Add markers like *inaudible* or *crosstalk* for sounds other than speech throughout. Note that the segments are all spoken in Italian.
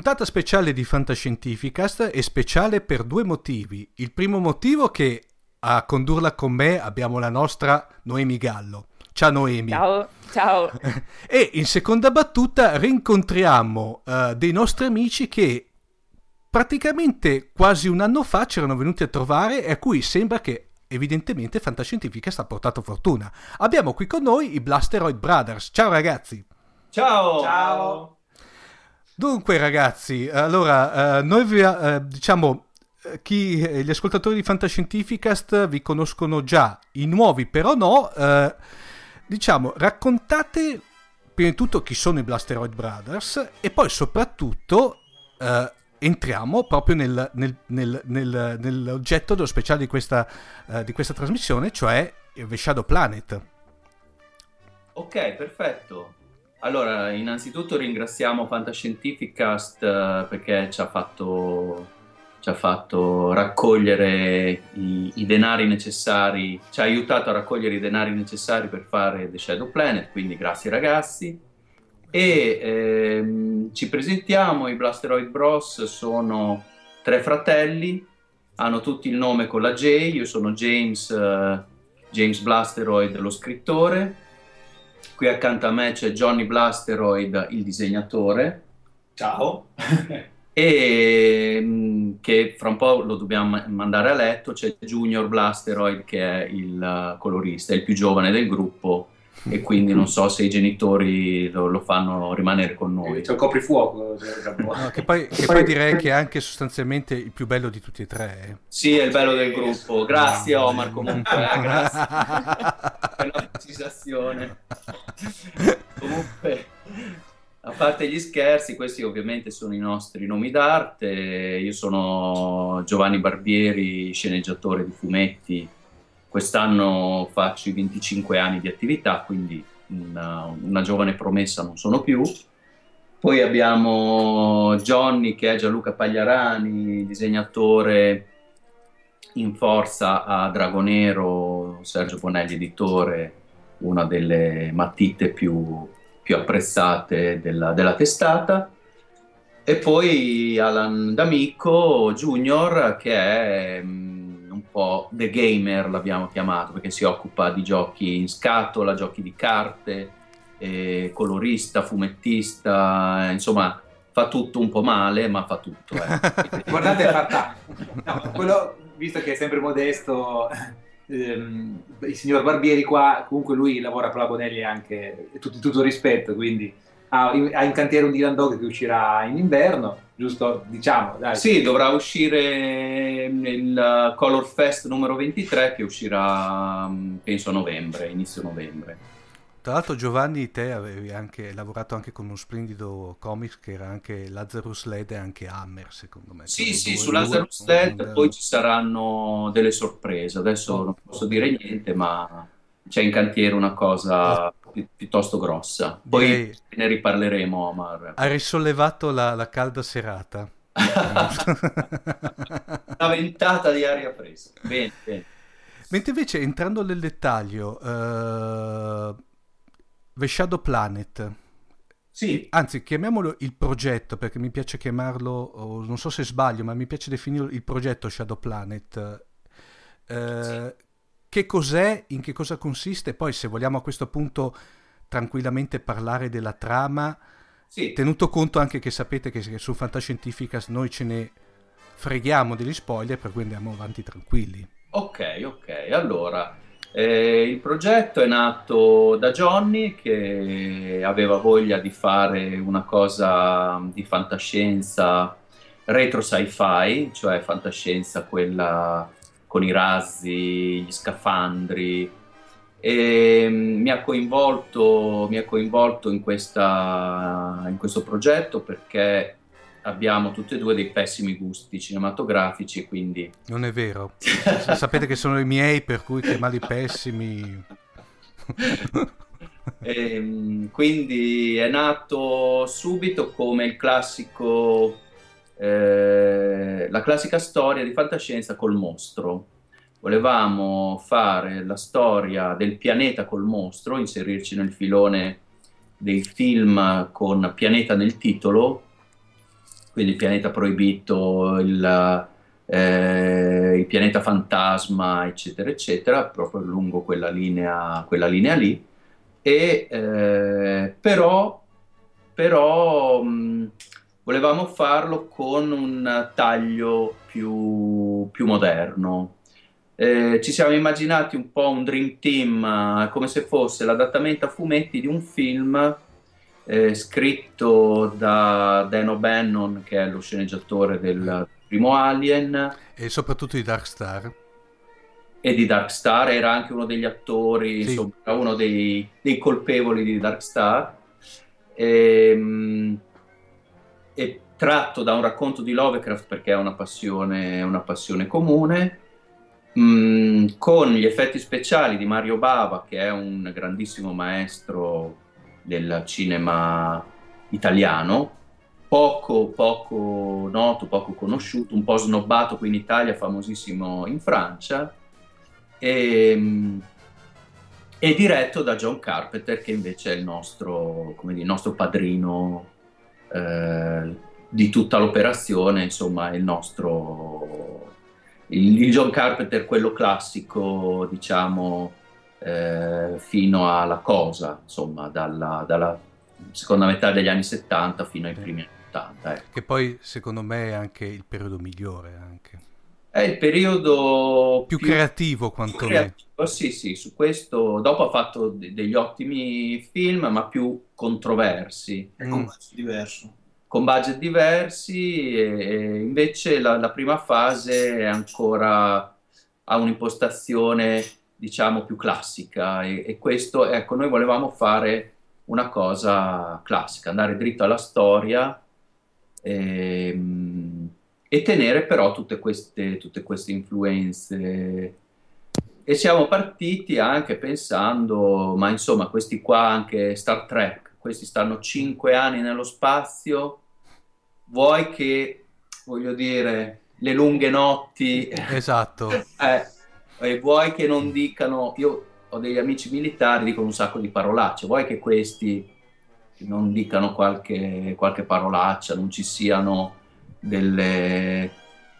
Puntata speciale di Fantascientificast e speciale per due motivi. Il primo motivo è che a condurla con me abbiamo la nostra Noemi Gallo. Ciao Noemi. Ciao, ciao. *laughs* e in seconda battuta rincontriamo uh, dei nostri amici che praticamente quasi un anno fa ci erano venuti a trovare e a cui sembra che evidentemente Fantascientificast ha portato fortuna. Abbiamo qui con noi i Blasteroid Brothers. Ciao ragazzi. Ciao. Ciao. Dunque ragazzi, allora uh, noi vi, uh, diciamo eh, chi, gli ascoltatori di Fantascientificast vi conoscono già, i nuovi però no. Uh, diciamo, raccontate prima di tutto chi sono i Blasteroid Brothers e poi soprattutto entriamo proprio nel, nel, nel, nell'oggetto dello speciale di questa, di questa trasmissione, cioè The Shadow Planet. Ok, perfetto. Allora, innanzitutto ringraziamo Fantascientificast uh, perché ci ha, fatto, ci ha fatto, raccogliere i, i, denari necessari, ci ha aiutato a raccogliere i denari necessari per fare The Shadow Planet, quindi grazie ragazzi. E ehm, ci presentiamo, i Blasteroid Bros sono tre fratelli, hanno tutti il nome con la J, io sono James, uh, James Blasteroid, lo scrittore Qui accanto a me c'è Johnny Blasteroid, il disegnatore. Ciao. *laughs* e mm, che fra un po' lo dobbiamo mandare a letto. C'è Junior Blasteroid che è il colorista, è il più giovane del gruppo e quindi non so se i genitori lo, lo fanno rimanere con noi. C'è il coprifuoco. No, che, poi, che poi, direi che è anche sostanzialmente il più bello di tutti e tre. Eh. Sì, è il bello del gruppo. Grazie Omar comunque, eh, *laughs* grazie per la precisazione. comunque, a parte gli scherzi, questi ovviamente sono i nostri nomi d'arte. Io sono Giovanni Barbieri, sceneggiatore di fumetti Quest'anno faccio i 25 anni di attività, quindi una, una giovane promessa non sono più. Poi abbiamo Johnny che è Gianluca Pagliarani, disegnatore in forza a Dragonero, Sergio Bonelli editore, una delle matite più, più apprezzate della, della, testata. E poi Alan D'Amico Junior che è un po' The Gamer l'abbiamo chiamato perché si occupa di giochi in scatola, giochi di carte, eh, colorista, fumettista, insomma fa tutto un po' male ma fa tutto. Eh. *laughs* Guardate, fatta. No, quello, visto che è sempre modesto, ehm, il signor Barbieri qua, comunque lui lavora per la Bonelli anche, tutto, tutto rispetto, quindi ha, ha in cantiere un Dylan Dog che uscirà in inverno giusto? Diciamo, dai. Sì, dovrà uscire il Color Fest numero 23 che uscirà mm, penso a novembre, inizio novembre. Tra l'altro Giovanni, te avevi anche lavorato anche con uno splendido comics che era anche Lazarus Led e anche Hammer, secondo me. Sì, sì, su Lazarus Led poi ci saranno delle sorprese. Adesso non posso dire niente, ma c'è in cantiere una cosa oh pi- piuttosto grossa. Poi Direi... ne riparleremo, Omar. Ha risollevato la, la calda serata. *laughs* Una ventata di aria fresca. Bene, bene. Mentre invece, entrando nel dettaglio, uh, The Shadow Planet. Sì. Anzi, chiamiamolo il progetto perché mi piace chiamarlo, non so se sbaglio, ma mi piace definirlo il progetto Shadow Planet. Uh, sì che cos'è, in che cosa consiste, poi se vogliamo a questo punto tranquillamente parlare della trama, sì. tenuto conto anche che sapete che su Fantascientificas noi ce ne freghiamo degli spoiler, per cui andiamo avanti tranquilli. Ok, ok, allora eh, il progetto è nato da Johnny che aveva voglia di fare una cosa di fantascienza retro sci-fi, cioè fantascienza quella con i razzi, gli scafandri. E mm, mi ha coinvolto, mi ha coinvolto in, questa, in questo progetto perché abbiamo tutti e due dei pessimi gusti cinematografici, quindi... Non è vero. *laughs* Sapete che sono i miei, per cui chiamarli pessimi... e, mm, quindi è nato subito come il classico eh, la classica storia di fantascienza col mostro. Volevamo fare la storia del pianeta col mostro, inserirci nel filone dei film con pianeta nel titolo quindi il pianeta proibito, il, eh, il pianeta fantasma, eccetera, eccetera, proprio lungo quella linea, quella linea lì. E, eh, però, però mh, volevamo farlo con un taglio più, più moderno. Eh, ci siamo immaginati un po' un dream team, come se fosse l'adattamento a fumetti di un film eh, scritto da Dan O'Bannon, che è lo sceneggiatore del primo Alien. E soprattutto di Dark Star. E di Dark Star, era anche uno degli attori, sì. insomma, uno dei, dei, colpevoli di Dark Star. E, e, tratto da un racconto di Lovecraft perché è una passione, una passione comune. Mm, con gli effetti speciali di Mario Bava, che è un grandissimo maestro del cinema italiano, poco, poco noto, poco conosciuto, un po' snobbato qui in Italia, famosissimo in Francia, e, ehm, e diretto da John Carpenter, che invece è il nostro, dire, il nostro padrino eh, di tutta l'operazione, insomma, il nostro... Il, il John Carpenter, quello classico, diciamo, eh, fino alla cosa, insomma, dalla, dalla, seconda metà degli anni 70 fino ai primi anni 80. Ecco. Che poi secondo me è anche il periodo migliore. Anche. È il periodo più, più creativo quantomeno. Sì, sì, su questo dopo ha fatto de- degli ottimi film, ma più controversi. E con mm. budget diverso. Con budget diversi, e, e invece la, la, prima fase è ancora ha un'impostazione diciamo più classica e, e, questo, ecco, noi volevamo fare una cosa classica, andare dritto alla storia e, ehm, e tenere però tutte queste, tutte queste influenze e siamo partiti anche pensando, ma insomma questi qua anche Star Trek, questi stanno cinque anni nello spazio, vuoi che, voglio dire, le lunghe notti... Esatto. *laughs* Eh, e vuoi che non dicano, io ho degli amici militari, dicono un sacco di parolacce, vuoi che questi non dicano qualche, qualche parolaccia, non ci siano delle,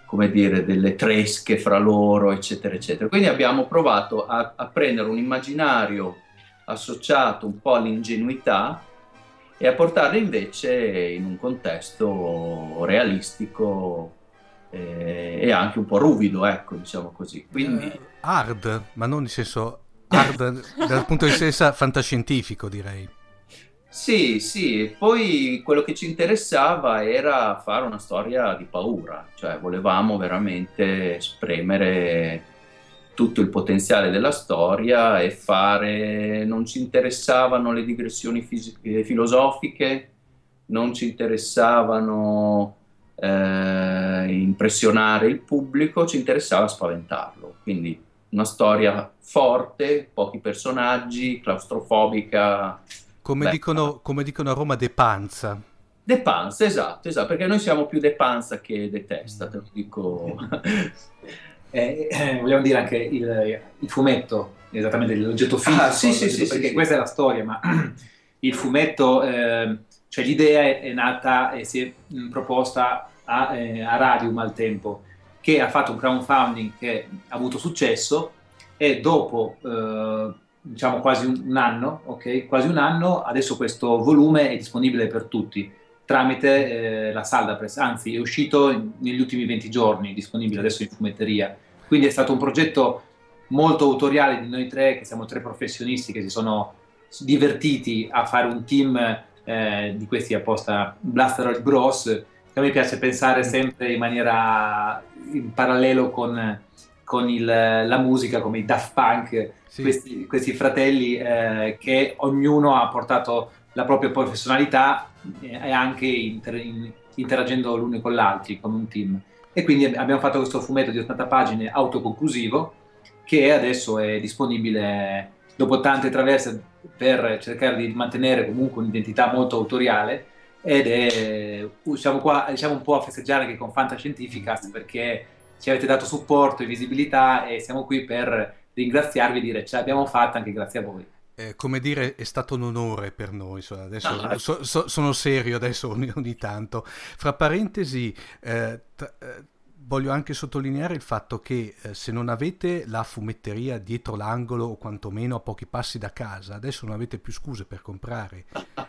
come dire, delle tresche fra loro, eccetera, eccetera. Quindi abbiamo provato a, a prendere un immaginario associato un po' all'ingenuità e a portarlo invece in un contesto realistico eh, e anche un po' ruvido, ecco, diciamo così. Quindi... Uh, hard, ma non in senso hard *laughs* dal punto di vista fantascientifico, direi. Sì, sì, poi quello che ci interessava era fare una storia di paura, cioè volevamo veramente spremere tutto il potenziale della storia e fare, non ci interessavano le digressioni fis- filosofiche, non ci interessavano eh, impressionare il pubblico, ci interessava spaventarlo. Quindi una storia forte, pochi personaggi, claustrofobica. Come, dicono, come dicono, a Roma, de panza. De panza, esatto, esatto, perché noi siamo più de panza che de testa, te lo dico. *laughs* eh, eh, vogliamo dire anche il, il, fumetto, esattamente l'oggetto fisico, ah, sì, sì, sì, perché sì, questa è la storia, ma *clears throat* il fumetto, eh, cioè l'idea è, è, nata e si è mh, proposta a, eh, a Radium al tempo, che ha fatto un crowdfunding che ha avuto successo e dopo eh, diciamo quasi un, anno, ok, quasi un anno, adesso questo volume è disponibile per tutti tramite eh, la Salda Press, anzi è uscito in, negli ultimi 20 giorni, disponibile adesso in fumetteria. Quindi è stato un progetto molto autoriale di noi tre, che siamo tre professionisti che si sono divertiti a fare un team eh, di questi apposta Blaster Bros. A me piace pensare sempre in maniera in parallelo con, con il, la musica, come i Daft Punk, sì. questi, questi, fratelli eh, che ognuno ha portato la propria professionalità eh, e anche inter, in, interagendo l'uno con l'altro, come un team. E quindi abbiamo fatto questo fumetto di 80 pagine autoconclusivo che adesso è disponibile dopo tante traverse per cercare di mantenere comunque un'identità molto autoriale ed è, siamo qua diciamo un po' a festeggiare anche con Fantascientificast perché ci avete dato supporto e visibilità e siamo qui per ringraziarvi e dire ce l'abbiamo fatta anche grazie a voi. eh, come dire, è stato un onore per noi. Adesso ah, so, so, sono serio adesso ogni, *laughs* ogni, tanto. Fra parentesi, eh, t- eh, voglio anche sottolineare il fatto che eh, se non avete la fumetteria dietro l'angolo o quantomeno a pochi passi da casa, adesso non avete più scuse per comprare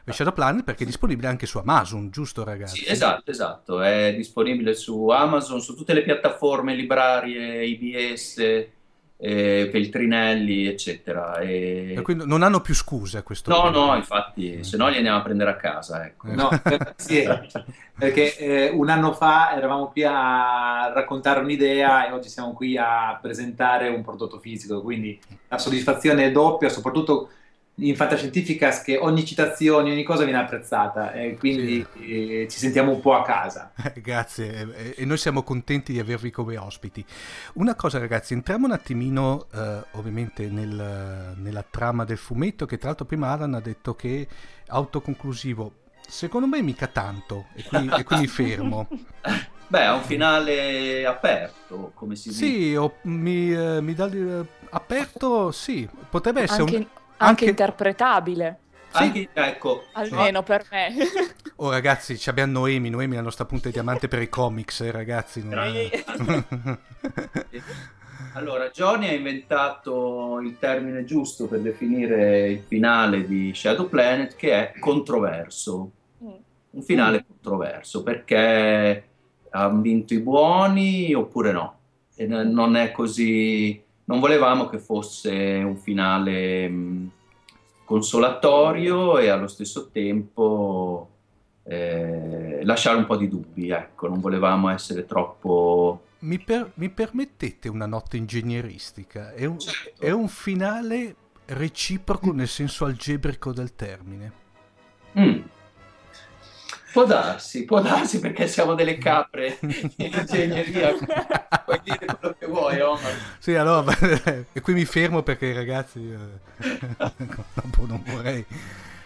Shadow Planet perché è disponibile anche su Amazon, giusto ragazzi? Sì, esatto, esatto, è disponibile su Amazon, su tutte le piattaforme librarie, IBS, eh, Peltrinelli, eccetera. E... e... quindi non hanno più scuse a questo no, punto? No, no, infatti, se no li andiamo a prendere a casa. Ecco. No, sì, perché eh, un anno fa eravamo qui a raccontare un'idea e oggi siamo qui a presentare un prodotto fisico, quindi la soddisfazione è doppia, soprattutto in fantascientificas che ogni citazione, ogni cosa viene apprezzata e quindi sì. eh, ci sentiamo un po' a casa. *laughs* Grazie e noi siamo contenti di avervi come ospiti. Una cosa ragazzi, entriamo un attimino eh, ovviamente nel, nella trama del fumetto che tra l'altro prima Alan ha detto che è autoconclusivo. Secondo me mica tanto e qui, e qui mi fermo. *laughs* Beh, ha un finale aperto, come si sì, dice. Sì, mi, eh, mi dà eh, aperto, sì, potrebbe essere Anche... un anche, interpretabile. Sì. Anche, ecco. Almeno no. per me. *laughs* Oh ragazzi, abbiamo Noemi, Noemi è la nostra punta di diamante per i comics, eh, ragazzi. Non *laughs* allora, Johnny ha inventato il termine giusto per definire il finale di Shadow Planet che è controverso. Mm. Un finale mm. controverso perché hanno vinto i buoni oppure no. E non è così non volevamo che fosse un finale mh, consolatorio e allo stesso tempo eh, lasciare un po' di dubbi, ecco, non volevamo essere troppo... Mi, per, mi permettete una nota ingegneristica? È un, certo. è un, finale reciproco nel senso algebrico del termine. Mm. Può darsi, può darsi perché siamo delle capre in ingegneria, *laughs* puoi dire quello che vuoi, Omar. Sì, allora, *laughs* e qui mi fermo perché ragazzi, eh, *laughs* non vorrei...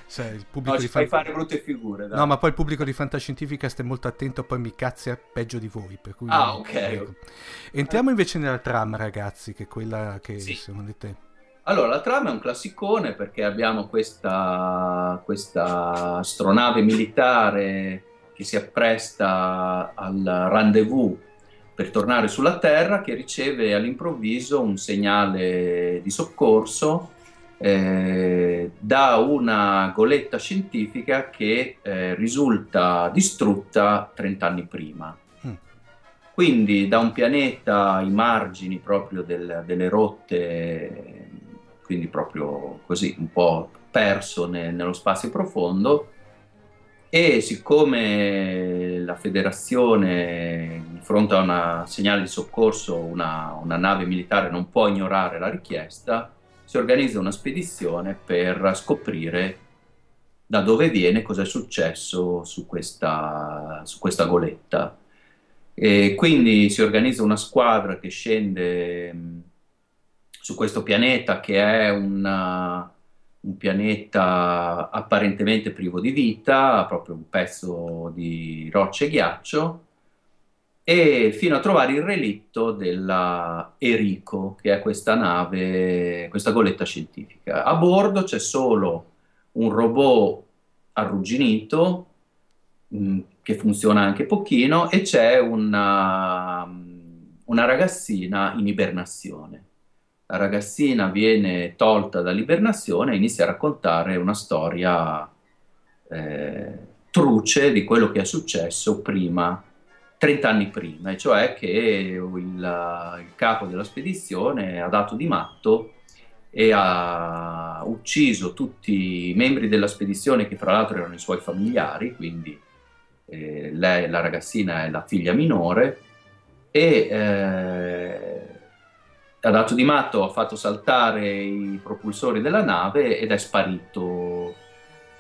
Cioè, il pubblico no, di fai fare brutte figure. Dai. No, ma poi il pubblico di Fantascientifica sta molto attento, poi mi cazzia peggio di voi. Per cui, ah, ok. Ecco. Entriamo invece nella trama, ragazzi, che è quella che sì. secondo te allora, la trama è un classicone perché abbiamo questa, questa astronave militare che si appresta al rendezvous per tornare sulla Terra che riceve all'improvviso un segnale di soccorso eh, da una goletta scientifica che eh, risulta distrutta 30 anni prima. Mm. Quindi da un pianeta ai margini proprio del, delle rotte quindi proprio così un po' perso ne, nello spazio profondo. E siccome la federazione di fronte a un segnale di soccorso una, una, nave militare non può ignorare la richiesta si organizza una spedizione per scoprire da dove viene cosa è successo su questa, su questa goletta. E quindi si organizza una squadra che scende su questo pianeta che è una, un pianeta apparentemente privo di vita, proprio un pezzo di roccia e ghiaccio, e fino a trovare il relitto della Erico, che è questa nave, questa goletta scientifica. A bordo c'è solo un robot arrugginito, mm, che funziona anche pochino, e c'è una, una ragazzina in ibernazione la ragazzina viene tolta dall'ibernazione e inizia a raccontare una storia eh, truce di quello che è successo prima, 30 anni prima, e cioè che il, il capo della spedizione ha dato di matto e ha ucciso tutti i membri della spedizione che fra l'altro erano i suoi familiari, quindi eh, lei, la ragazzina è la figlia minore e eh, ha dato di matto, ha fatto saltare i propulsori della nave ed è sparito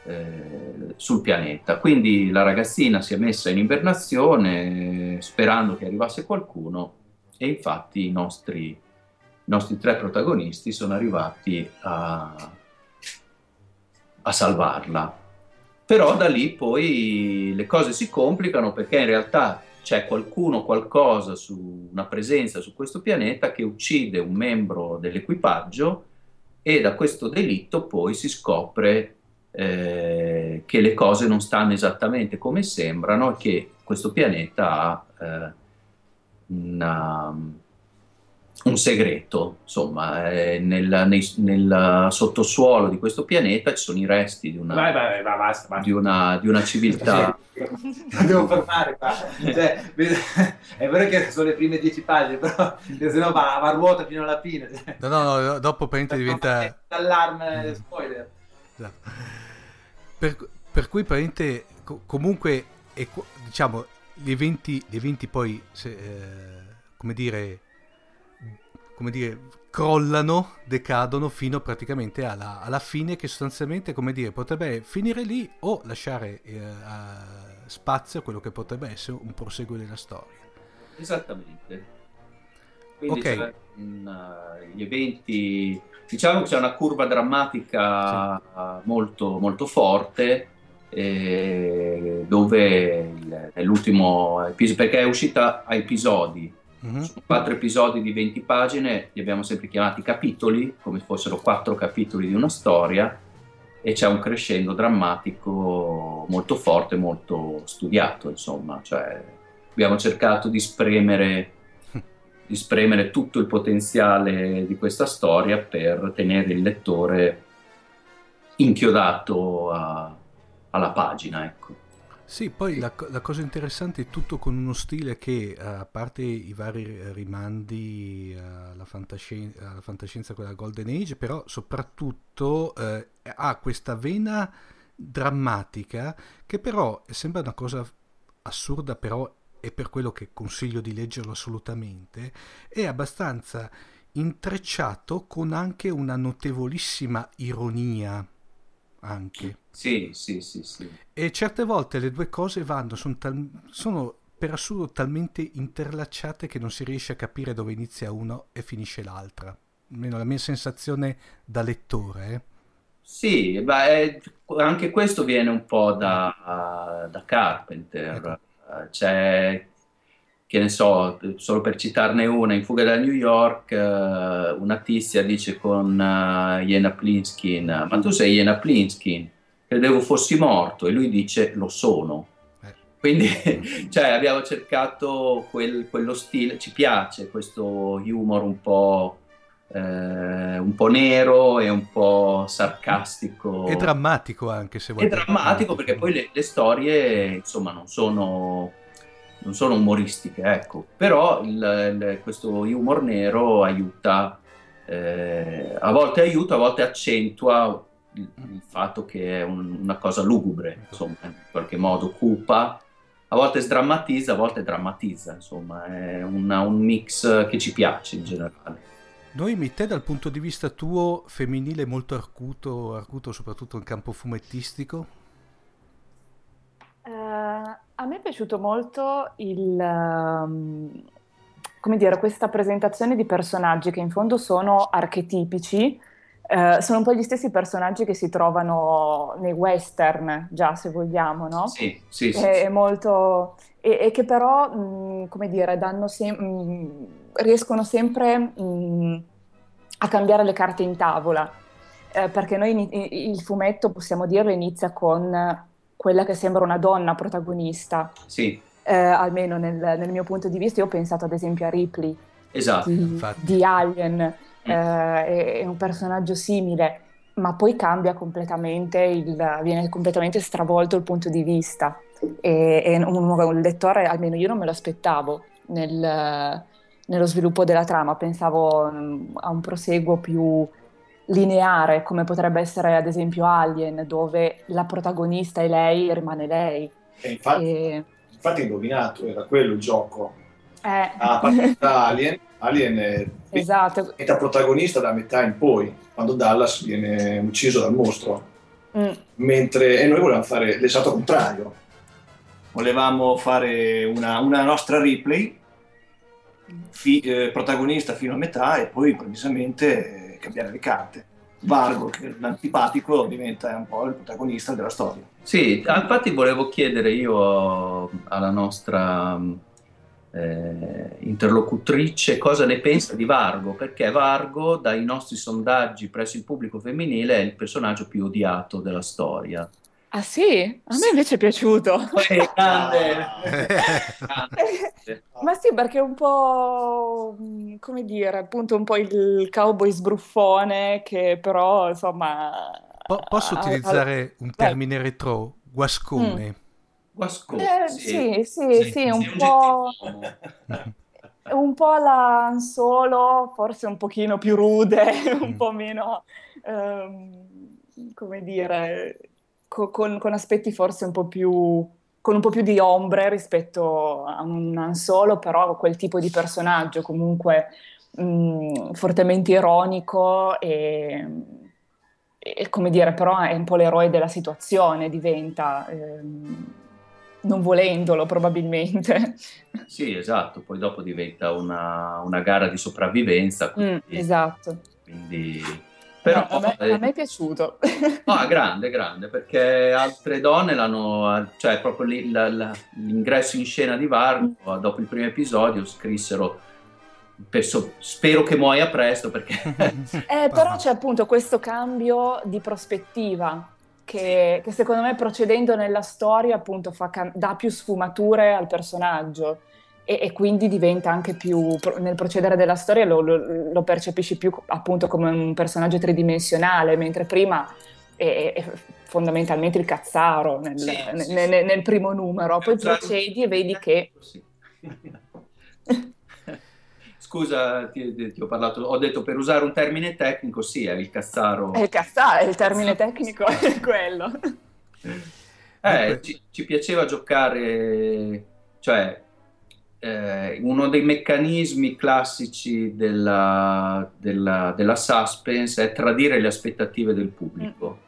eh, sul pianeta. Quindi la ragazzina si è messa in ibernazione sperando che arrivasse qualcuno e infatti i nostri, i nostri tre protagonisti sono arrivati a, a salvarla. Però da lì poi le cose si complicano perché in realtà c'è qualcuno, qualcosa, su, una presenza su questo pianeta che uccide un membro dell'equipaggio e da questo delitto poi si scopre eh, che le cose non stanno esattamente come sembrano e che questo pianeta ha eh, una, un segreto, insomma, eh, nel, nei, nel, sottosuolo di questo pianeta ci sono i resti di una, vai, vai, vai, basta, basta. Di una, di una civiltà. Devo fermare qua. Cioè, *laughs* è vero che sono le prime dieci pagine, però se no va, va a ruota fino alla fine. No, no, no dopo praticamente diventa... Allarme spoiler. Per, per cui praticamente comunque, diciamo, gli eventi, gli eventi poi, se, eh, come dire come dire, crollano, decadono fino praticamente alla, alla, fine che sostanzialmente, come dire, potrebbe finire lì o lasciare eh, spazio a quello che potrebbe essere un proseguo della storia. Esattamente. Quindi okay. un, uh, gli eventi, diciamo che c'è una curva drammatica sì. molto, molto forte eh, dove nell'ultimo episodio, perché è uscita a episodi, Mm-hmm. quattro episodi di 20 pagine, li abbiamo sempre chiamati capitoli, come fossero quattro capitoli di una storia, e c'è un crescendo drammatico molto forte, molto studiato, insomma. Cioè, abbiamo cercato di spremere, *laughs* di spremere tutto il potenziale di questa storia per tenere il lettore inchiodato a, alla pagina, ecco. Sì, poi la, la, cosa interessante è tutto con uno stile che, a parte i vari rimandi alla, fantascienza, alla fantascienza quella Golden Age, però soprattutto eh, ha questa vena drammatica che però sembra una cosa assurda, però è per quello che consiglio di leggerlo assolutamente, è abbastanza intrecciato con anche una notevolissima ironia anche. Sì, sì, sì, sì. E certe volte le due cose vanno, sono, tal- sono per assurdo talmente interlacciate che non si riesce a capire dove inizia uno e finisce l'altra. Almeno la mia sensazione da lettore. Eh. Sì, beh, anche questo viene un po' da, da Carpenter. Ecco. C'è che ne so, solo per citarne una, in Fuga da New York, uh, una tizia dice con uh, Jena Plinskin, ma tu sei Jena Plinskin, credevo fossi morto, e lui dice lo sono. Eh. Quindi *laughs* cioè, abbiamo cercato quel, quello stile, ci piace questo humor un po', eh, un po' nero e un po' sarcastico. E drammatico anche se vuoi. È drammatico perché poi le, le storie insomma non sono non sono umoristiche, ecco, però il, il, questo humor nero aiuta, eh, a volte aiuta, a volte accentua il, il fatto che è un, una cosa lugubre, insomma, in qualche modo cupa, a volte sdrammatizza, a volte drammatizza, insomma, è una, un mix che ci piace in generale. Noemi, te dal punto di vista tuo femminile molto arcuto, arcuto soprattutto in campo fumettistico? Uh, a me è piaciuto molto il, um, come dire, questa presentazione di personaggi che in fondo sono archetipici, uh, sono un po' gli stessi personaggi che si trovano nei western, già se vogliamo, no? Sì, sì, sì. È, è molto... E, e, che però, mh, come dire, danno sem- mh, riescono sempre mh, a cambiare le carte in tavola, eh, perché noi il fumetto, possiamo dirlo, inizia con quella che sembra una donna protagonista. Sì. Eh, almeno nel, nel, mio punto di vista, io ho pensato ad esempio a Ripley esatto, di, di Alien, mm. eh, è, un personaggio simile, ma poi cambia completamente, il, viene completamente stravolto il punto di vista. E, e un, un, lettore, almeno io non me lo aspettavo nel, nello sviluppo della trama, pensavo um, a un proseguo più lineare come potrebbe essere ad esempio Alien dove la protagonista è lei e rimane lei. E infatti, e... infatti indovinato, era quello il gioco. Eh. Ah, partita Alien, Alien è esatto. metà protagonista da metà in poi, quando Dallas viene ucciso dal mostro. Mm. Mentre, e noi volevamo fare l'esatto contrario. Volevamo fare una, una nostra replay, fi, eh, protagonista fino a metà e poi improvvisamente cambiare le carte. Vargo, l'antipatico, diventa un po' il protagonista della storia. Sì, infatti volevo chiedere io alla nostra eh, interlocutrice cosa ne pensa di Vargo, perché Vargo dai nostri sondaggi presso il pubblico femminile è il personaggio più odiato della storia. Ah sì? A me invece è piaciuto. Eh, grande. *laughs* Ma sì, perché è un po', come dire, appunto un po' il cowboy sbruffone che però, insomma... Po- posso utilizzare un termine retro? Guascone. Mm. Guascone, eh, sì. Sì, sì, sì, sì, un po'... un po' la Solo, forse un pochino più rude, *laughs* un mm. po' meno, um, come dire, co- con, con, aspetti forse un po' più, con un po' più di ombre rispetto a un Solo, però quel tipo di personaggio comunque mh, fortemente ironico e, e, come dire, però è un po' l'eroe della situazione, diventa... Ehm, non volendolo probabilmente. *laughs* Sì, esatto, poi dopo diventa una, una gara di sopravvivenza. Mm, quindi, mm, esatto. Quindi, però, no, a, me, a, me, è piaciuto. No, grande, grande, perché altre donne l'hanno, cioè proprio lì, la, la, l'ingresso in scena di Vargo, mm. dopo il primo episodio, scrissero Penso, spero che muoia presto perché... *laughs* eh, però c'è appunto questo cambio di prospettiva che, che, secondo me procedendo nella storia appunto fa, dà più sfumature al personaggio e, e, quindi diventa anche più, nel procedere della storia lo, lo, lo, percepisci più appunto come un personaggio tridimensionale, mentre prima è, è fondamentalmente il cazzaro nel, sì, nel, sì, nel, nel primo numero, poi procedi e vedi che... Scusa, ti, ti, ho parlato, ho detto per usare un termine tecnico, sì, è il cazzaro. È il cazzaro, il termine tecnico *laughs* è quello. Eh, ci, ci, piaceva giocare, cioè, eh, uno dei meccanismi classici della, della, della, suspense è tradire le aspettative del pubblico. Mm.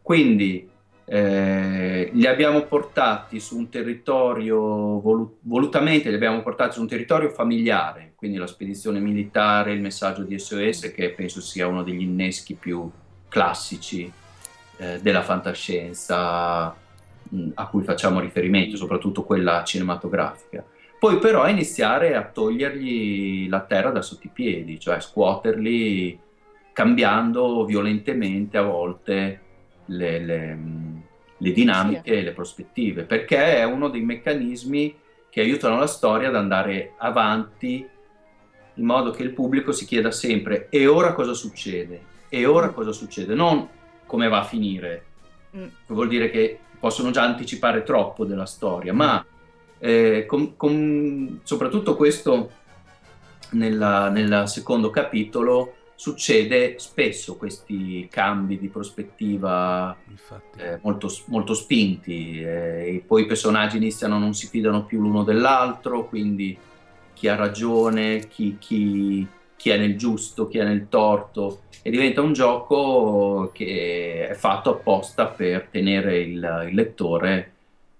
Quindi eh, li abbiamo portati su un territorio, volu- volutamente li abbiamo portati su un territorio familiare, quindi la spedizione militare, il messaggio di SOS, che penso sia uno degli inneschi più classici eh, della fantascienza mh, a cui facciamo riferimento, soprattutto quella cinematografica. Poi però iniziare a togliergli la terra da sotto i piedi, cioè scuoterli cambiando violentemente a volte le, le, le dinamiche e le prospettive, perché è uno dei meccanismi che aiutano la storia ad andare avanti in modo che il pubblico si chieda sempre e ora cosa succede? E ora cosa succede? Non come va a finire, mm. vuol dire che possono già anticipare troppo della storia, ma eh, con, con, soprattutto questo nel secondo capitolo succede spesso questi cambi di prospettiva eh, molto, molto, spinti, eh, poi i personaggi iniziano, non si fidano più l'uno dell'altro, quindi chi ha ragione, chi, chi, chi è nel giusto, chi è nel torto, e diventa un gioco che è fatto apposta per tenere il, il lettore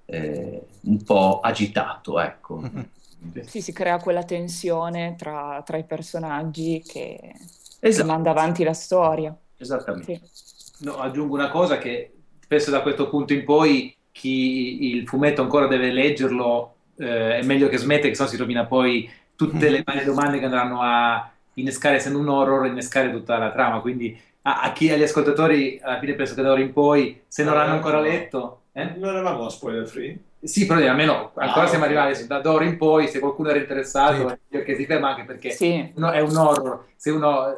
eh, un po' agitato, ecco. *laughs* Sì, si crea quella tensione tra, tra i personaggi che esatto. manda avanti la storia. Esattamente. Sì. No, aggiungo una cosa che penso da questo punto in poi chi il fumetto ancora deve leggerlo eh, è meglio che smette, che sennò si rovina poi tutte le *laughs* varie domande che andranno a innescare, essendo un horror, innescare tutta la trama. Quindi a, a chi, agli ascoltatori, alla fine penso che da ora in poi, se non l'hanno ancora letto... Eh? Non eravamo a spoiler free? Sì, però almeno ancora ah, siamo okay. arrivati da d'ora in poi, se qualcuno era interessato, sì. che si ferma anche perché sì. uno, è un horror. Se uno eh,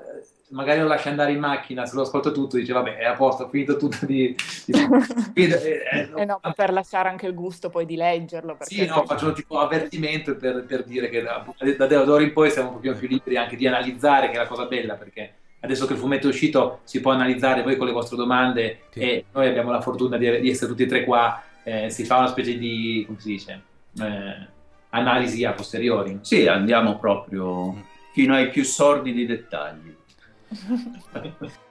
magari lo lascia andare in macchina, se lo ascolta tutto, dice vabbè, è a posto, ho finito tutto di... di... *laughs* eh, eh, eh, no, per lasciare anche il gusto poi di leggerlo. Sì, no, faccio tipo avvertimento per, per dire che da, da, d'ora in poi siamo un po' più liberi anche di analizzare, che è la cosa bella, perché adesso che il fumetto è uscito si può analizzare voi con le vostre domande sì. e noi abbiamo la fortuna di, di essere tutti e tre qua eh, si fa una specie di, come si dice, eh, analisi a posteriori. Sì, andiamo proprio fino ai più sordidi dettagli. *laughs*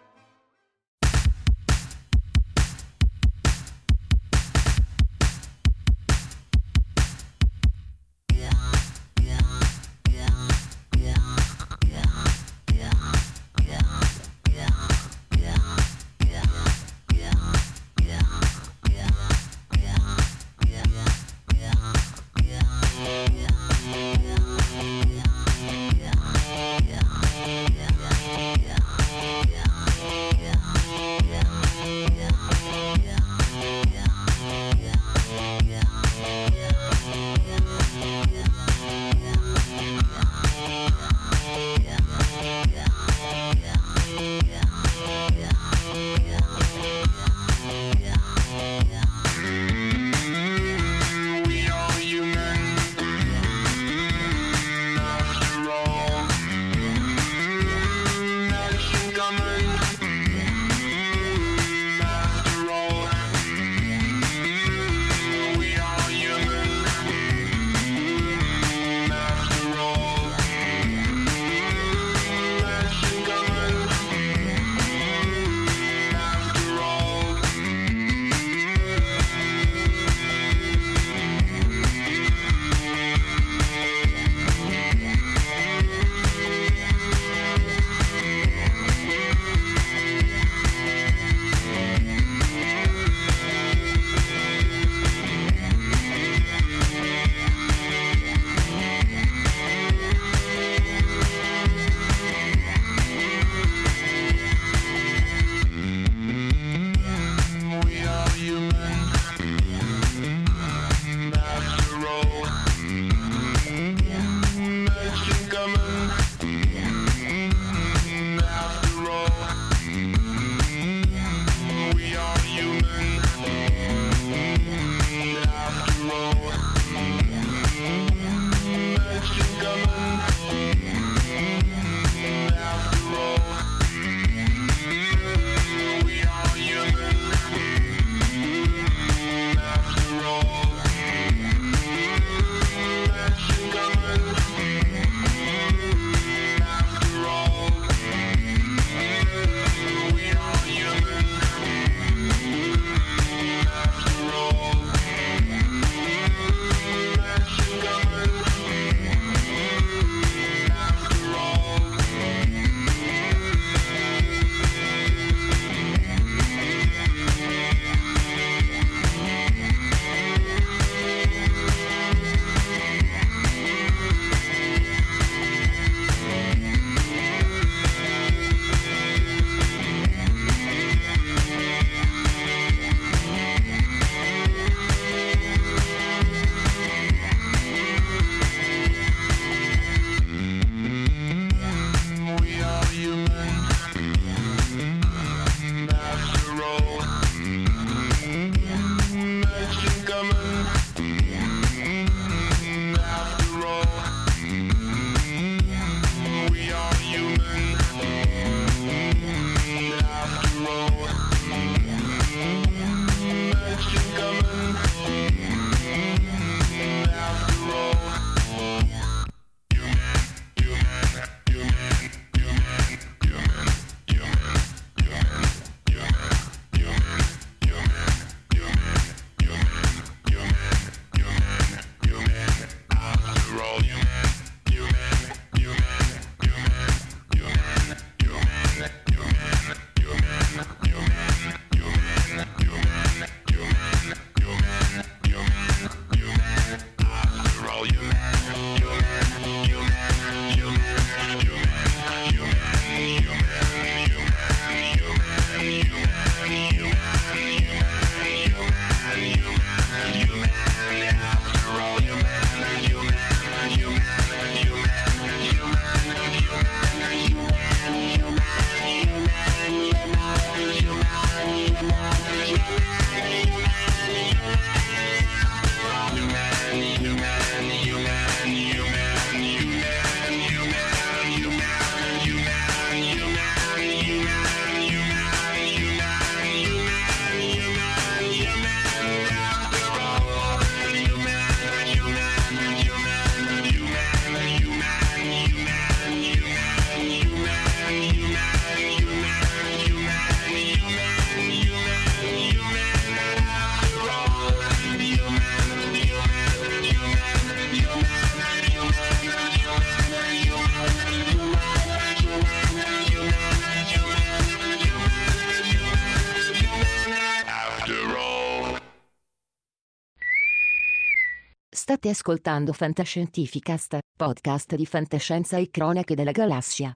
State ascoltando Fantascientificast, podcast di fantascienza e cronache della galassia.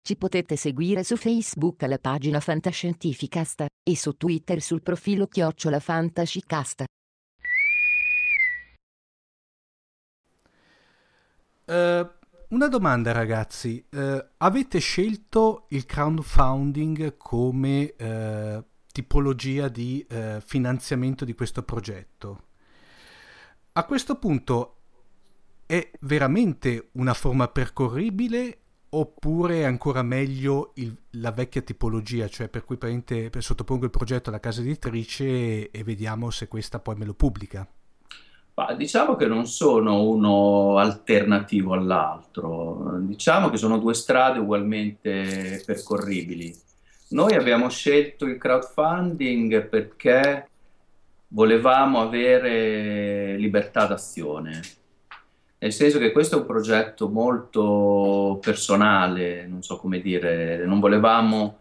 Ci potete seguire su Facebook alla pagina Fantascientificast e su Twitter sul profilo Chiocciola Fantascicast. Uh, una domanda ragazzi, uh, avete scelto il crowdfunding come uh, tipologia di finanziamento di questo progetto? A questo punto è veramente una forma percorribile oppure è ancora meglio il, la vecchia tipologia, cioè per cui per sottopongo il progetto alla casa editrice e, e vediamo se questa poi me lo pubblica? Ma diciamo che non sono uno alternativo all'altro, diciamo che sono due strade ugualmente percorribili. Noi abbiamo scelto il crowdfunding perché volevamo avere libertà d'azione, nel senso che questo è un progetto molto personale, non so come dire, non volevamo,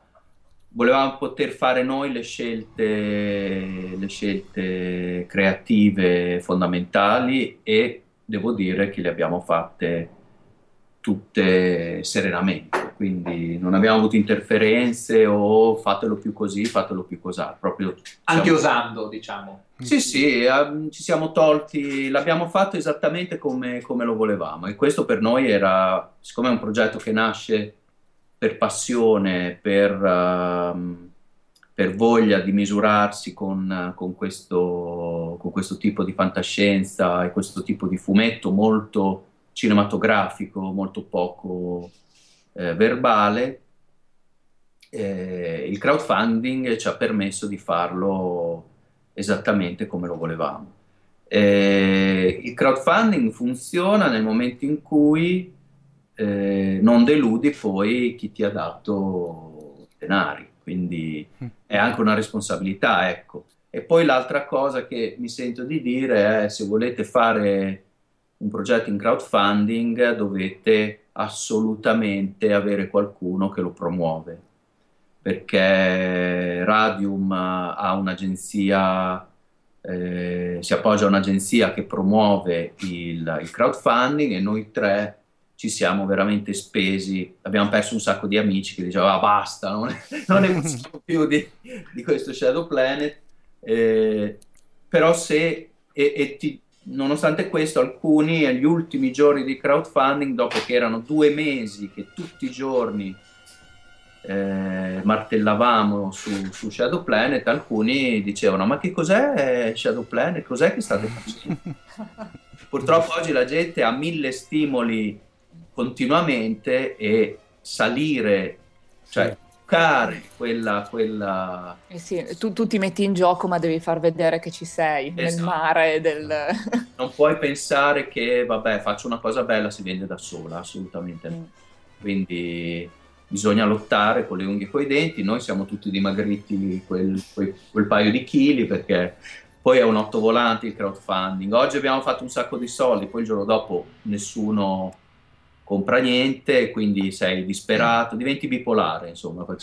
volevamo poter fare noi le scelte, le scelte creative fondamentali e devo dire che le abbiamo fatte tutte serenamente, quindi non abbiamo avuto interferenze o fatelo più così, fatelo più così, proprio anche siamo... osando, diciamo. Sì, sì, um, ci siamo tolti, l'abbiamo fatto esattamente come, come, lo volevamo e questo per noi era, siccome è un progetto che nasce per passione, per, uh, per voglia di misurarsi con, con, questo, con questo tipo di fantascienza e questo tipo di fumetto molto cinematografico, molto poco eh, verbale, eh, il crowdfunding ci ha permesso di farlo esattamente come lo volevamo. Eh, il crowdfunding funziona nel momento in cui eh, non deludi poi chi ti ha dato denari, quindi mm. è anche una responsabilità, ecco. E poi l'altra cosa che mi sento di dire è se volete fare un progetto in crowdfunding dovete assolutamente avere qualcuno che lo promuove perché Radium ha un'agenzia eh, si appoggia a un'agenzia che promuove il, il, crowdfunding e noi tre ci siamo veramente spesi, abbiamo perso un sacco di amici che dicevano ah, basta, non, è, *laughs* non ne *laughs* più di, di, questo Shadow Planet, eh, però se, e, e ti, nonostante questo, alcuni agli ultimi giorni di crowdfunding, dopo che erano due mesi che tutti i giorni eh, martellavamo su, su, Shadow Planet, alcuni dicevano: Ma che cos'è Shadow Planet? Cos'è che state facendo? *laughs* Purtroppo oggi la gente ha mille stimoli continuamente e salire, cioè toccare quella... quella... Eh sì, tu, tu, ti metti in gioco ma devi far vedere che ci sei esatto. nel mare del... non puoi pensare che vabbè faccio una cosa bella si vende da sola, assolutamente no. Mm. Quindi bisogna lottare con le unghie e con i denti, noi siamo tutti dimagriti quel, quel, quel paio di chili perché poi è un otto volanti il crowdfunding. Oggi abbiamo fatto un sacco di soldi, poi il giorno dopo nessuno compra niente, quindi sei disperato, diventi bipolare, insomma. *laughs*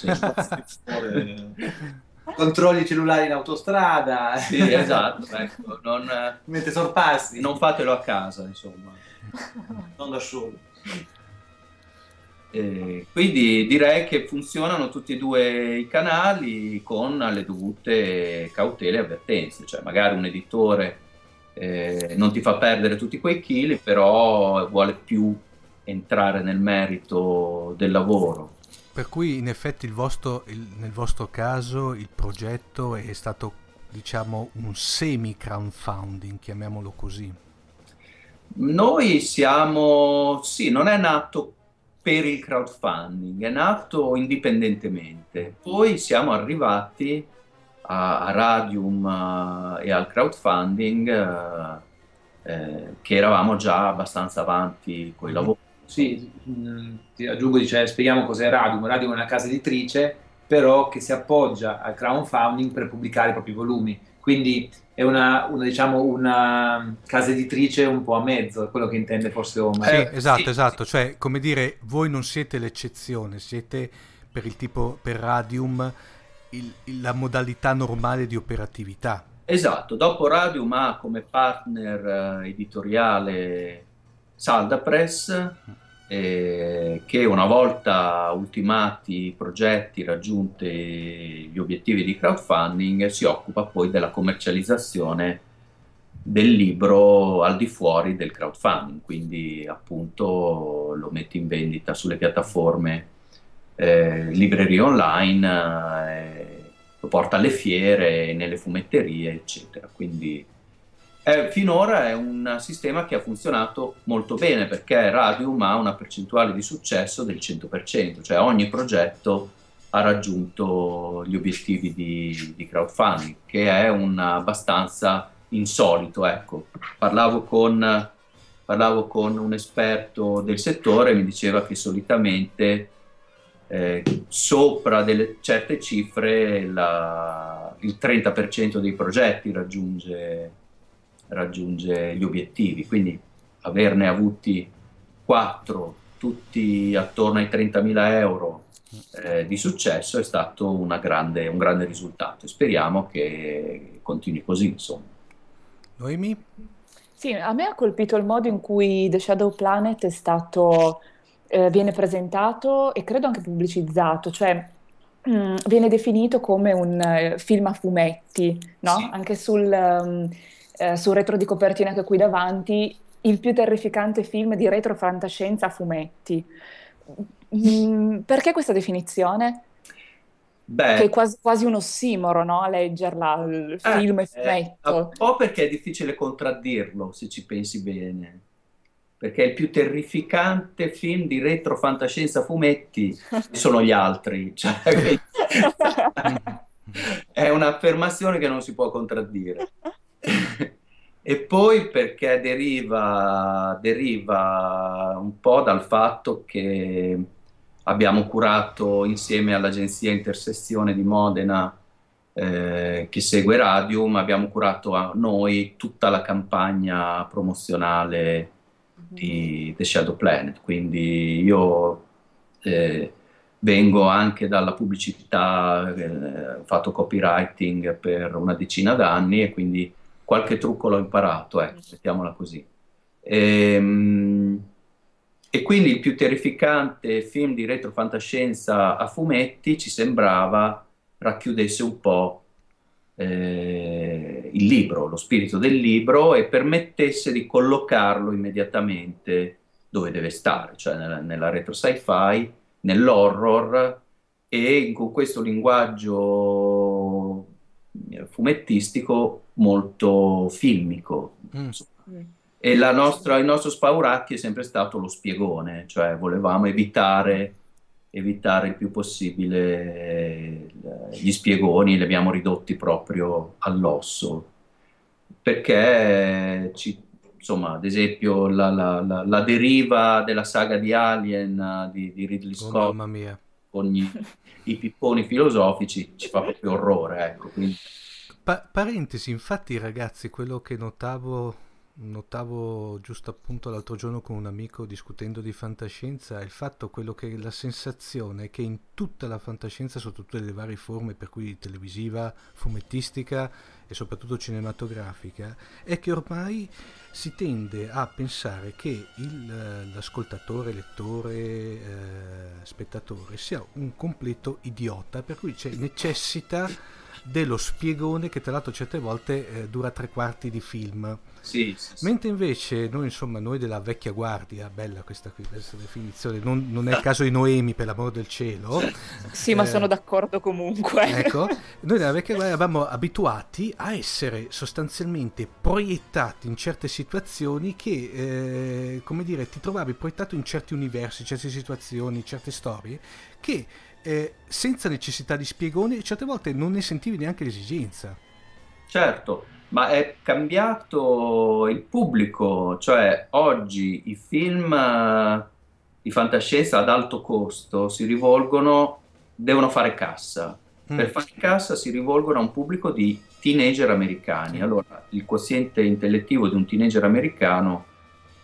Controlli cellulari in autostrada. Sì, esatto. Ecco, non, Mentre sorpassi. Non fatelo a casa, insomma. Non da solo. Eh, quindi direi che funzionano tutti e due i canali con le dovute cautele e avvertenze, cioè magari un editore eh, non ti fa perdere tutti quei chili, però vuole più entrare nel merito del lavoro. Per cui in effetti il vostro, il, nel vostro caso il progetto è stato diciamo un semi crowdfunding, chiamiamolo così. Noi siamo, sì, non è nato per il crowdfunding, è nato indipendentemente. Poi siamo arrivati a, a Radium uh, e al crowdfunding uh, eh, che eravamo già abbastanza avanti con i mhm. lavori. Sì, ti aggiungo, dice, spieghiamo cos'è Radium. Radium è una casa editrice, però che si appoggia al crowdfunding per pubblicare i propri volumi. Quindi è una, una, diciamo, una casa editrice un po' a mezzo, è quello che intende forse Omar. Sì, esatto, sì, esatto. Sì. Cioè, come dire, voi non siete l'eccezione, siete per il tipo, per Radium, il, la modalità normale di operatività. Esatto, dopo Radium ha come partner eh, editoriale Salda Press, eh, che una volta ultimati i progetti, raggiunti gli obiettivi di crowdfunding, si occupa poi della commercializzazione del libro al di fuori del crowdfunding, quindi appunto lo mette in vendita sulle piattaforme, eh, librerie online, eh, lo porta alle fiere, nelle fumetterie, eccetera. Quindi eh, finora è un sistema che ha funzionato molto bene perché Radium ha una percentuale di successo del 100%, cioè ogni progetto ha raggiunto gli obiettivi di, di crowdfunding, che è un abbastanza insolito. Ecco. Parlavo, con, parlavo con un esperto del settore e mi diceva che solitamente eh, sopra delle certe cifre la, il 30% dei progetti raggiunge, raggiunge gli obiettivi, quindi averne avuti 4 tutti attorno ai 30.000 euro eh, di successo è stato grande, un grande risultato e speriamo che continui così insomma. Noemi? Sì, a me ha colpito il modo in cui The Shadow Planet è stato eh, viene presentato e credo anche pubblicizzato, cioè mh, mm, viene definito come un uh, film a fumetti, no? Sì. Anche sul, um, eh, sul retro di copertina che ho qui davanti, il più terrificante film di retro fantascienza a fumetti. Mm, perché questa definizione? Beh, che è quasi, quasi un ossimoro, no? A leggerla, il eh, film e fumetto. un po' perché è difficile contraddirlo, se ci pensi bene perché il più terrificante film di retrofantascienza fumetti *laughs* sono gli altri. Cioè, *laughs* *laughs* è un'affermazione che non si può contraddire. E poi perché deriva, deriva un po' dal fatto che abbiamo curato insieme all'agenzia Intersezione di Modena eh, che segue Radium, abbiamo curato a noi tutta la campagna promozionale di The Shadow Planet, quindi io eh, vengo anche dalla pubblicità, eh, ho fatto copywriting per una decina d'anni e quindi qualche trucco l'ho imparato, ecco, mettiamola così. E, ehm, e quindi il più terrificante film di retrofantascienza a fumetti ci sembrava racchiudesse un po' eh, il libro, lo spirito del libro e permettesse di collocarlo immediatamente dove deve stare, cioè nella, nella retro sci-fi, nell'horror e con questo linguaggio eh, fumettistico molto filmico. Mm. E nostra, il nostro spauracchio è sempre stato lo spiegone, cioè volevamo evitare evitare il più possibile eh, gli spiegoni, li abbiamo ridotti proprio all'osso, perché ci, insomma, ad esempio la, la, la, la, deriva della saga di Alien di, di Ridley oh, Scott oh, con gli, i pipponi filosofici ci fa proprio orrore. Ecco, quindi... pa- parentesi, infatti ragazzi, quello che notavo notavo giusto appunto l'altro giorno con un amico discutendo di fantascienza il fatto, quello che la sensazione è che in tutta la fantascienza, sotto tutte le varie forme, per cui televisiva, fumettistica e soprattutto cinematografica, è che ormai si tende a pensare che il, l'ascoltatore, lettore, eh, spettatore sia un completo idiota, per cui cioè, necessita dello spiegone che tra l'altro certe volte eh, dura tre quarti di film sì, sì, sì. Mentre invece noi, insomma, noi della vecchia guardia, bella questa, qui, questa definizione, non, non, è il caso di Noemi per l'amor del cielo. *laughs* Sì, eh, ma sono d'accordo comunque. Ecco, noi della vecchia guardia *laughs* eravamo abituati a essere sostanzialmente proiettati in certe situazioni che, eh, come dire, ti trovavi proiettato in certi universi, certe situazioni, certe storie, che eh, senza necessità di spiegoni certe volte non ne sentivi neanche l'esigenza. Certo, ma è cambiato il pubblico, cioè oggi i film eh, di fantascienza ad alto costo si rivolgono, devono fare cassa. Mm. Per fare cassa si rivolgono a un pubblico di teenager americani. Allora, il quoziente intellettivo di un teenager americano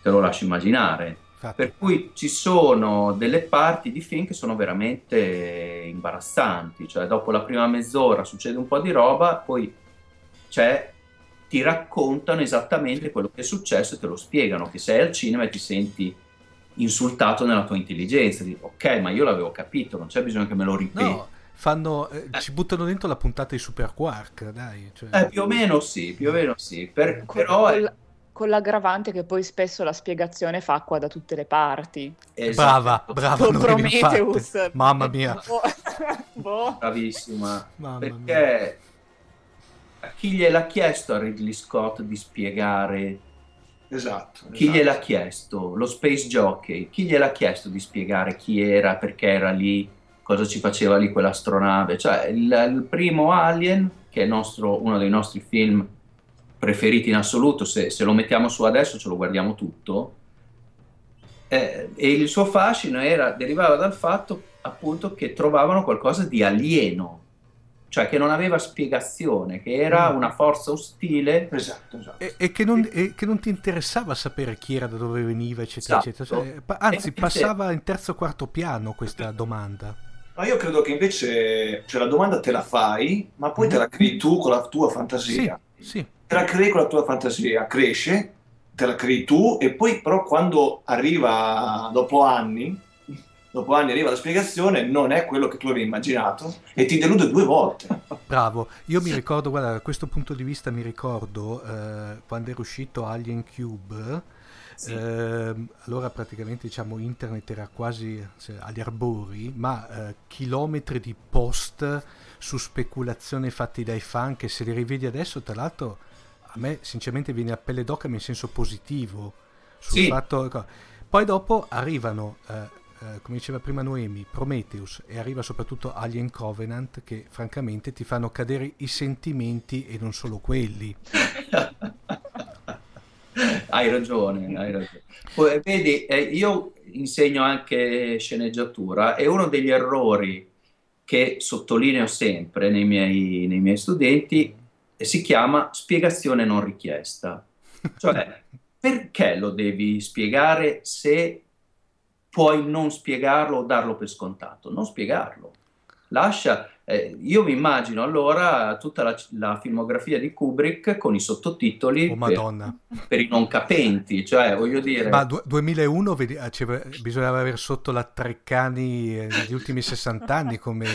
te lo lascio immaginare. Infatti. Per cui ci sono delle parti di film che sono veramente imbarazzanti, cioè dopo la prima mezz'ora succede un po' di roba, poi c'è ti raccontano esattamente quello che è successo e te lo spiegano, che sei al cinema e ti senti insultato nella tua intelligenza, dici, ok, ma io l'avevo capito, non c'è bisogno che me lo ripeti. No, fanno, eh, eh. ci buttano dentro la puntata di Super Quark, dai. Cioè... Eh, più o meno sì, più o meno sì, per, con, però... Con, con l'aggravante che poi spesso la spiegazione fa acqua da tutte le parti. Esatto. Brava, brava. Prometheus. Mamma mia. *laughs* boh. boh. Bravissima. Mamma perché mia. chi gliel'ha chiesto a Ridley Scott di spiegare Esatto. Chi esatto. gliel'ha chiesto? Lo Space Jockey. Chi gliel'ha chiesto di spiegare chi era, perché era lì, cosa ci faceva lì quell'astronave? Cioè, il, il primo Alien, che è nostro, uno dei nostri film preferiti in assoluto, se, se, lo mettiamo su adesso ce lo guardiamo tutto, eh, e il suo fascino era, derivava dal fatto appunto che trovavano qualcosa di alieno cioè che non aveva spiegazione, che era mm. una forza ostile. Esatto, esatto. E, e, che non, e, che non, ti interessava sapere chi era, da dove veniva, eccetera, esatto. eccetera. Cioè, anzi, passava in terzo o quarto piano questa domanda. Ma io credo che invece cioè, la domanda te la fai, ma poi mm. te la crei tu con la tua fantasia. Sì, sì. Te la crei con la tua fantasia, cresce, te la crei tu, e poi però quando arriva dopo anni, dopo anni arriva la spiegazione, non è quello che tu avevi immaginato e ti delude due volte. Bravo, io mi ricordo, guarda, da questo punto di vista mi ricordo eh, quando era uscito Alien Cube, sì. eh, allora praticamente diciamo internet era quasi cioè, agli arbori, ma eh, chilometri di post su speculazioni fatti dai fan che se li rivedi adesso, tra l'altro a me sinceramente viene a pelle d'oca in senso positivo sul sì. fatto... Poi dopo arrivano eh, eh, come diceva prima Noemi, Prometheus e arriva soprattutto Alien Covenant che francamente ti fanno cadere i sentimenti e non solo quelli. *laughs* hai ragione, hai ragione. Poi, vedi, eh, io insegno anche sceneggiatura e uno degli errori che sottolineo sempre nei miei, nei miei studenti si chiama spiegazione non richiesta. Cioè, *laughs* perché lo devi spiegare se puoi non spiegarlo o darlo per scontato, non spiegarlo. Lascia, eh, io mi immagino allora tutta la, la, filmografia di Kubrick con i sottotitoli oh, per, per, i non capenti, cioè voglio dire... Ma du- 2001 vedi, cioè, bisognava avere sotto la Treccani eh, negli ultimi 60 anni come...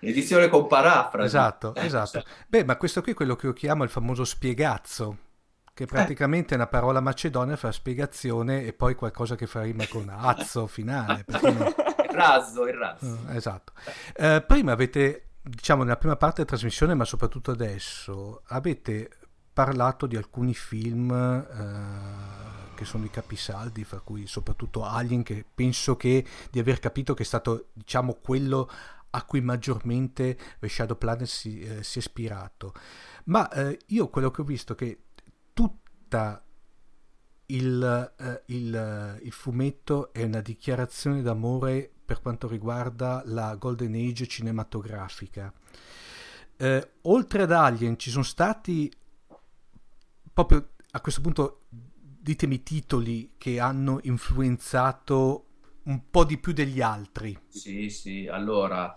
Edizione con parafrasi. Esatto, eh, esatto. Beh, ma questo qui è quello che io chiamo il famoso spiegazzo che praticamente è una parola macedonia fa spiegazione e poi qualcosa che fa rima con azzo finale. No? il razzo, il razzo. Uh, esatto. Uh, prima avete, diciamo nella prima parte della trasmissione, ma soprattutto adesso, avete parlato di alcuni film uh, che sono i capisaldi, fra cui soprattutto Alien, che penso che di aver capito che è stato, diciamo, quello a cui maggiormente Shadow Planet si, eh, si è ispirato. Ma eh, io quello che ho visto che tutta il, eh, il, il, fumetto è una dichiarazione d'amore per quanto riguarda la Golden Age cinematografica. Eh, oltre ad Alien ci sono stati proprio a questo punto ditemi titoli che hanno influenzato un po' di più degli altri. Sì, sì, allora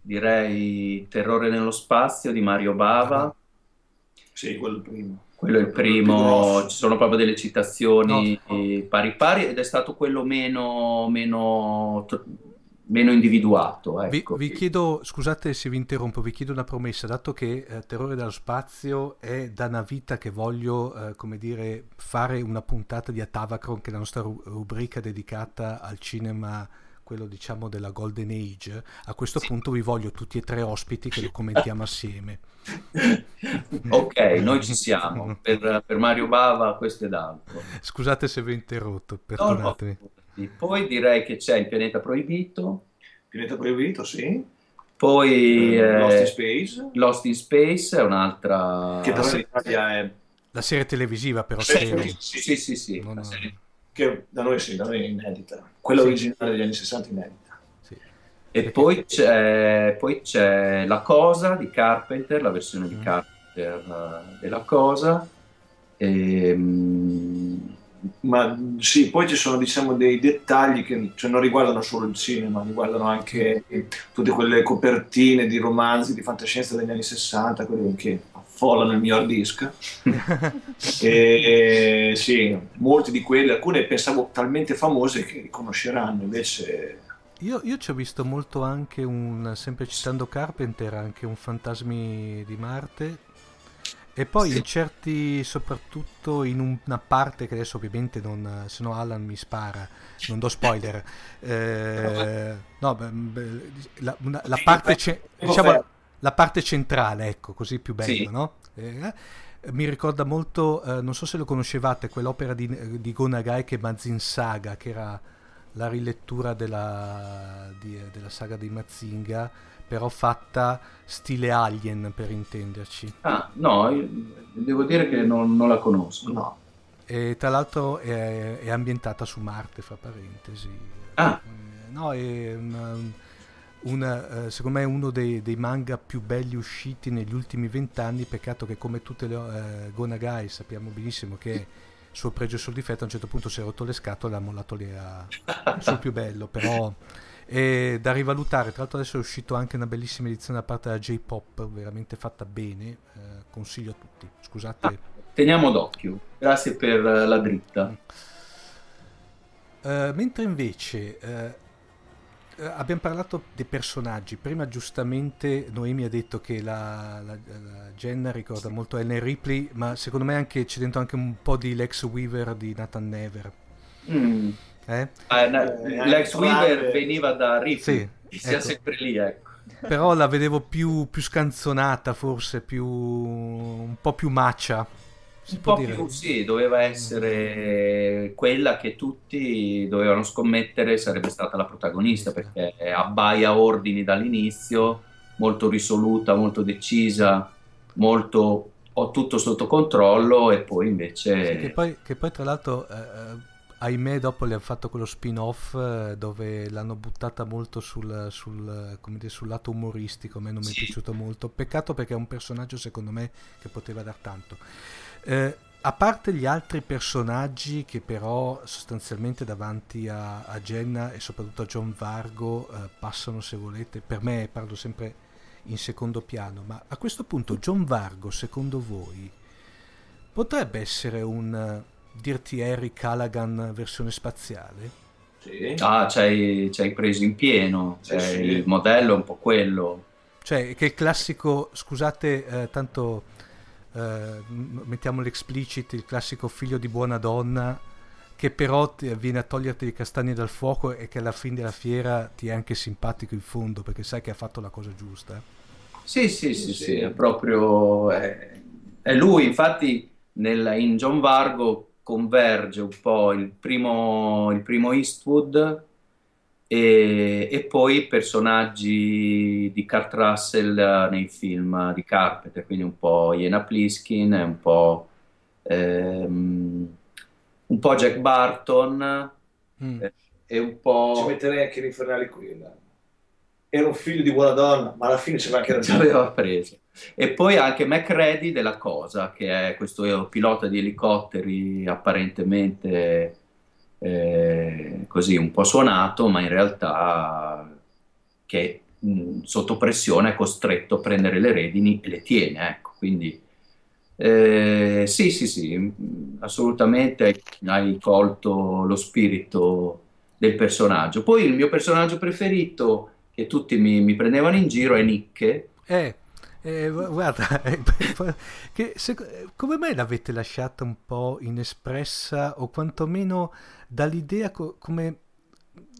direi Terrore nello spazio di Mario Bava. Ah, sì, quello primo. Quello è il primo, ci sono proprio delle citazioni no. pari pari ed è stato quello meno, meno, meno individuato. Ecco. Vi, vi, chiedo, scusate se vi interrompo, vi chiedo una promessa, dato che eh, Terrore dallo Spazio è da una vita che voglio, eh, come dire, fare una puntata di Atavacron, che è la nostra rubrica dedicata al cinema quello diciamo della Golden Age, a questo sì. punto vi voglio tutti e tre ospiti che lo commentiamo assieme. *laughs* ok, noi ci siamo. Per, per, Mario Bava questo ed altro. Scusate se vi ho interrotto, perdonatemi. No, no. Poi direi che c'è il pianeta proibito. Pianeta proibito, sì. Poi eh, Lost in Space. Lost in Space è un'altra... Che da Italia è... La serie televisiva però, sì, sì, sì, sì, sì. Non... Che da noi sì, da noi è inedita. Quella sì. originale degli anni 60 inedita. Sì. E poi c'è, poi c'è, La Cosa di Carpenter, la versione mm. di Carpenter uh, della Cosa. E, um, ma sì, poi ci sono diciamo dei dettagli che cioè, non riguardano solo il cinema, riguardano anche tutte quelle copertine di romanzi di fantascienza degli anni 60, quelle che folla nel mio hard disk. *laughs* e, sì, molte di quelle, alcune pensavo talmente famose che riconosceranno, invece... Io, io ci ho visto molto anche un, sempre citando Carpenter, anche un Fantasmi di Marte, e poi sì. in certi, soprattutto in una parte che adesso ovviamente non, se no Alan mi spara, non do spoiler. *laughs* Eh, no, la, una, la, parte ce, diciamo, la, parte centrale, ecco, così più bello, sì. no? Eh, mi ricorda molto, eh, non so se lo conoscevate, quell'opera di, di Gonagai che è Mazin Saga, che era la rilettura della, di, della saga di Mazinga però fatta stile Alien per intenderci. Ah, no, devo dire che non, non la conosco. No. E tra l'altro è, è, ambientata su Marte, fra parentesi. Ah. No, è una, una, eh, secondo me è uno dei, dei, manga più belli usciti negli ultimi vent'anni, peccato che come tutte le eh, Gonagai sappiamo benissimo che suo pregio e suo difetto a un certo punto si è rotto le scatole e ha mollato lì a, sul più bello, però e da rivalutare. Tra l'altro adesso è uscito anche una bellissima edizione da parte della J-Pop, veramente fatta bene, eh, consiglio a tutti. Scusate. Ah, teniamo d'occhio, grazie per la dritta. Uh, mentre invece uh, abbiamo parlato dei personaggi, prima giustamente Noemi ha detto che la, la, la Jenna ricorda molto Ellen Ripley, ma secondo me anche, c'è dentro anche un po' di Lex Weaver di Nathan Never. Mm. Eh? Ah, eh, l'ex Weaver veniva da Ripley, sì, sia ecco. sempre lì, ecco. Però la vedevo più, più scanzonata, forse più un po' più maccia. Un po' dire. più sì, doveva essere quella che tutti dovevano scommettere sarebbe stata la protagonista perché abbaia ordini dall'inizio, molto risoluta, molto decisa, molto ho tutto sotto controllo e poi invece... Sì, che, poi, che, poi, tra l'altro eh, eh ahimè dopo le hanno fatto quello spin-off eh, dove l'hanno buttata molto sul, sul, dire, sul lato umoristico, a me non sì. mi è piaciuto molto, peccato perché è un personaggio secondo me che poteva dar tanto. Eh, a parte gli altri personaggi che però sostanzialmente davanti a, a Jenna e soprattutto a John Vargo eh, passano se volete, per me parlo sempre in secondo piano, ma a questo punto John Vargo secondo voi potrebbe essere un dirti Harry Callaghan versione spaziale? Sì. Ah, ci hai preso in pieno, sì, cioè, sì. il modello è un po' quello. Cioè, che il classico, scusate, eh, tanto eh, mettiamo l'explicit, il classico figlio di buona donna che però ti, viene a toglierti i castagni dal fuoco e che alla fine della fiera ti è anche simpatico in fondo perché sai che ha fatto la cosa giusta. Sì, sì, sì, sì, è proprio... È, è lui, infatti nel, in John Vargo converge un po' il primo, il primo Eastwood e, e, poi personaggi di Kurt Russell nei film di Carpenter, quindi un po' Iena Pliskin, un po', ehm, un po' Jack Barton mm. eh, e un po'... Ci metterei anche l'infernale qui. Era un figlio di buona donna, ma alla fine ci aveva anche ragione. Ci aveva preso. E poi anche McReady della Cosa, che è questo pilota di elicotteri apparentemente eh, così un po' suonato, ma in realtà che mh, sotto pressione è costretto a prendere le redini e le tiene. Ecco, quindi eh, sì, sì, sì, assolutamente hai colto lo spirito del personaggio. Poi il mio personaggio preferito, che tutti mi, mi prendevano in giro, è Nicke. Eh eh, guarda, *laughs* che, se, come mai l'avete lasciata un po' inespressa o quantomeno dall'idea co- come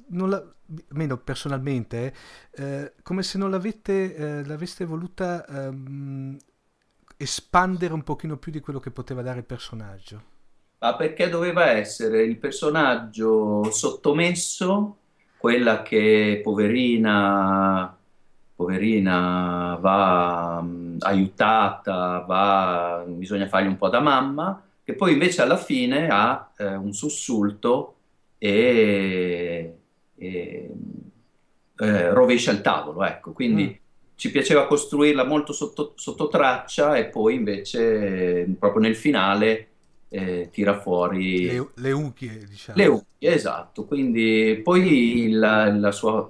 la, meno personalmente, eh, come se non l'avete, eh, l'aveste voluta ehm, espandere un pochino più di quello che poteva dare il personaggio? Ma perché doveva essere il personaggio sottomesso, quella che poverina poverina va mh, aiutata, va, bisogna fargli un po' da mamma, che poi invece alla fine ha eh, un sussulto e, e eh, rovescia il tavolo. Ecco. Quindi mm. ci piaceva costruirla molto sotto, sotto, traccia e poi invece proprio nel finale eh, tira fuori le, le unghie, diciamo. Le unghie, esatto. Quindi poi la, la sua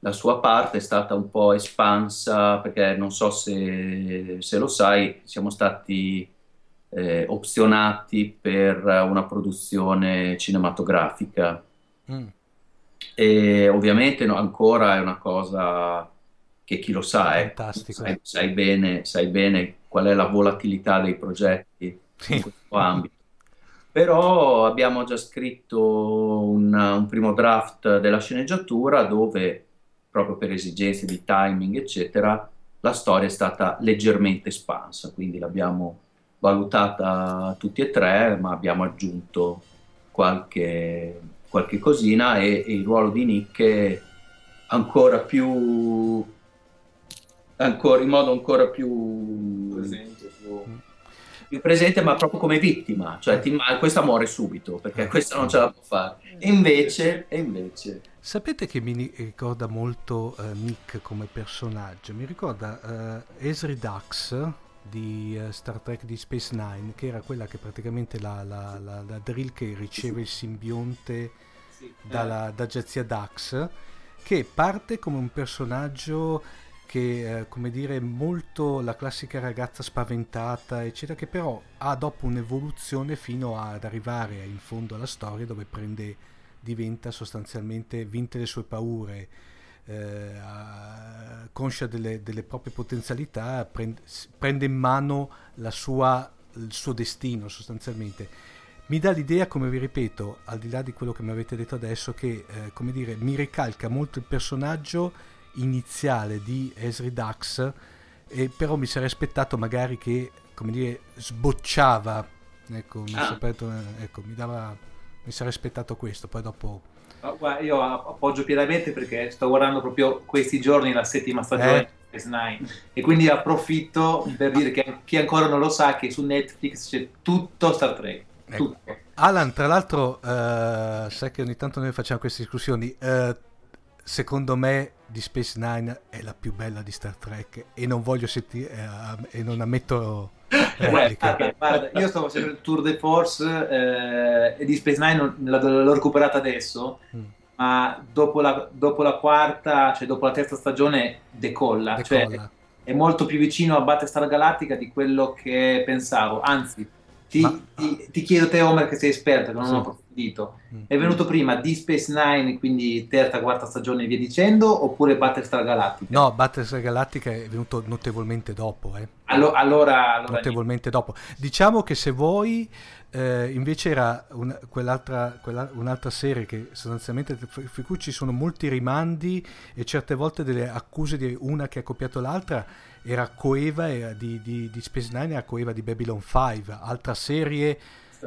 la sua parte è stata un po' espansa perché non so se, se lo sai, siamo stati eh, opzionati per una produzione cinematografica. Mm. E ovviamente no, ancora è una cosa che chi lo sa, eh, sai, sai, bene, sai bene qual è la volatilità dei progetti sì. in questo ambito. Però abbiamo già scritto un, un primo draft della sceneggiatura dove proprio per esigenze di timing, eccetera, la storia è stata leggermente espansa, quindi l'abbiamo valutata tutti e tre, ma abbiamo aggiunto qualche, qualche cosina e, e, il ruolo di Nick è ancora più ancora, in modo ancora più presente, più, più presente ma proprio come vittima cioè ti, questa muore subito perché questa non ce la può fare e invece, e invece Sapete che mi ricorda molto uh, Nick come personaggio? Mi ricorda uh, Esri Dax di uh, Star Trek di Space Nine, che era quella che praticamente la, la, la, la drill che riceve il simbionte sì. dalla, da Jazia Dax, che parte come un personaggio che, eh, come dire, molto la classica ragazza spaventata, eccetera, che però ha dopo un'evoluzione fino ad arrivare in fondo alla storia dove prende diventa sostanzialmente, vinte le sue paure, eh, conscia delle, delle, proprie potenzialità, prende, prende in mano sua, il suo destino sostanzialmente. Mi dà l'idea, come vi ripeto, al di là di quello che mi avete detto adesso, che eh, dire, mi ricalca molto il personaggio iniziale di Esri Dax, e però mi sarei aspettato magari che, come dire, sbocciava, ecco, mi, ah. aperto, ecco, mi dava mi sarei aspettato questo, poi dopo... Guarda, io appoggio pienamente perché sto guardando proprio questi giorni la settima stagione eh. di S9 e quindi approfitto per dire che chi ancora non lo sa che su Netflix c'è tutto Star Trek. Ecco. Tutto. Alan, tra l'altro, uh, sai che ogni tanto noi facciamo queste discussioni. Uh, secondo me di Space Nine è la più bella di Star Trek e non voglio sentire uh, e non ammetto replica. okay, guarda, io sto facendo il tour de force eh, e di Space Nine l'ho recuperata adesso mm. ma dopo la, dopo la, quarta cioè dopo la terza stagione decolla, cioè decolla. Cioè, è molto più vicino a Battlestar Galactica di quello che pensavo anzi ti, ma... ti, ti chiedo te Homer che sei esperto che non sì. ho approfondito mm. è venuto prima di Space Nine quindi terza, quarta stagione e via dicendo oppure Battlestar Galactica? no Battlestar Galactica è venuto notevolmente dopo eh. Allo, allora, allora, notevolmente dopo diciamo che se vuoi eh, invece era un, quell'altra, quella, un'altra serie che sostanzialmente per cui ci sono molti rimandi e certe volte delle accuse di una che ha copiato l'altra era coeva era di, di, di Space Nine era coeva di Babylon 5 altra serie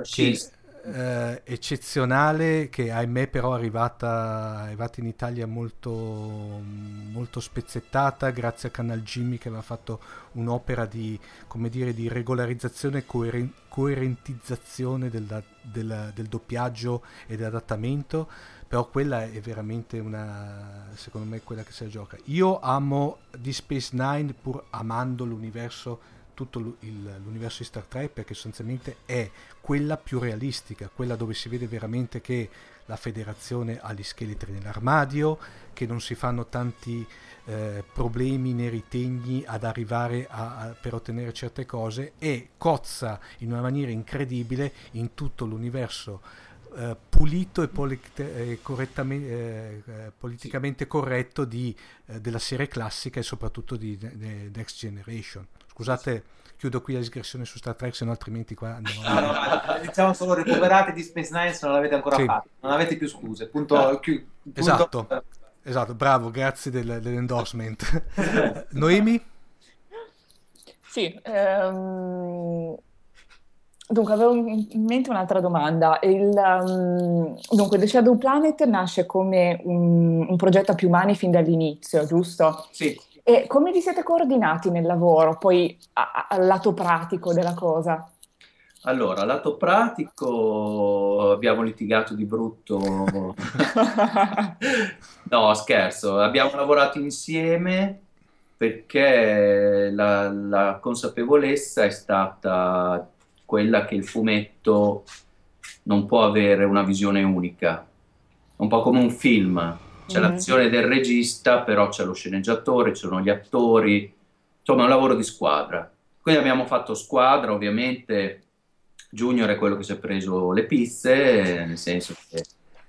che, eh, eccezionale che ahimè però è arrivata, è arrivata in Italia molto, molto spezzettata grazie a Canal Jimmy che aveva fatto un'opera di, come dire, di regolarizzazione e coeren- coerentizzazione del, del, del doppiaggio e dell'adattamento però quella è veramente una secondo me quella che si gioca. Io amo di Space Nine pur amando l'universo tutto l'universo di Star Trek perché sostanzialmente è quella più realistica, quella dove si vede veramente che la federazione ha gli scheletri nell'armadio, che non si fanno tanti eh, problemi né ritegni ad arrivare a, a, per ottenere certe cose e cozza in una maniera incredibile in tutto l'universo eh, pulito e, polit- eh, eh, eh, politicamente corretto di, eh, della serie classica e soprattutto di, di Next Generation. Scusate, chiudo qui la digressione su Star Trek, se no altrimenti qua andiamo no, no, no, diciamo solo recuperate di Space Nine se non l'avete ancora sì. fatto, non avete più scuse. Punto, chi, punto... Esatto, esatto, bravo, grazie del, dell'endorsement. *laughs* Noemi? Sì, ehm... Dunque, avevo in mente un'altra domanda. Il, um, dunque, The Shadow Planet nasce come un, un, progetto a più mani fin dall'inizio, giusto? Sì. E come vi siete coordinati nel lavoro, poi al lato pratico della cosa? Allora, lato pratico abbiamo litigato di brutto. *laughs* no, scherzo, abbiamo lavorato insieme perché la, la, consapevolezza è stata quella che il fumetto non può avere una visione unica, un po' come un film c'è mm-hmm. l'azione del regista, però c'è lo sceneggiatore, ci sono gli attori, insomma è un lavoro di squadra. Quindi abbiamo fatto squadra, ovviamente Junior è quello che si è preso le pizze, nel senso che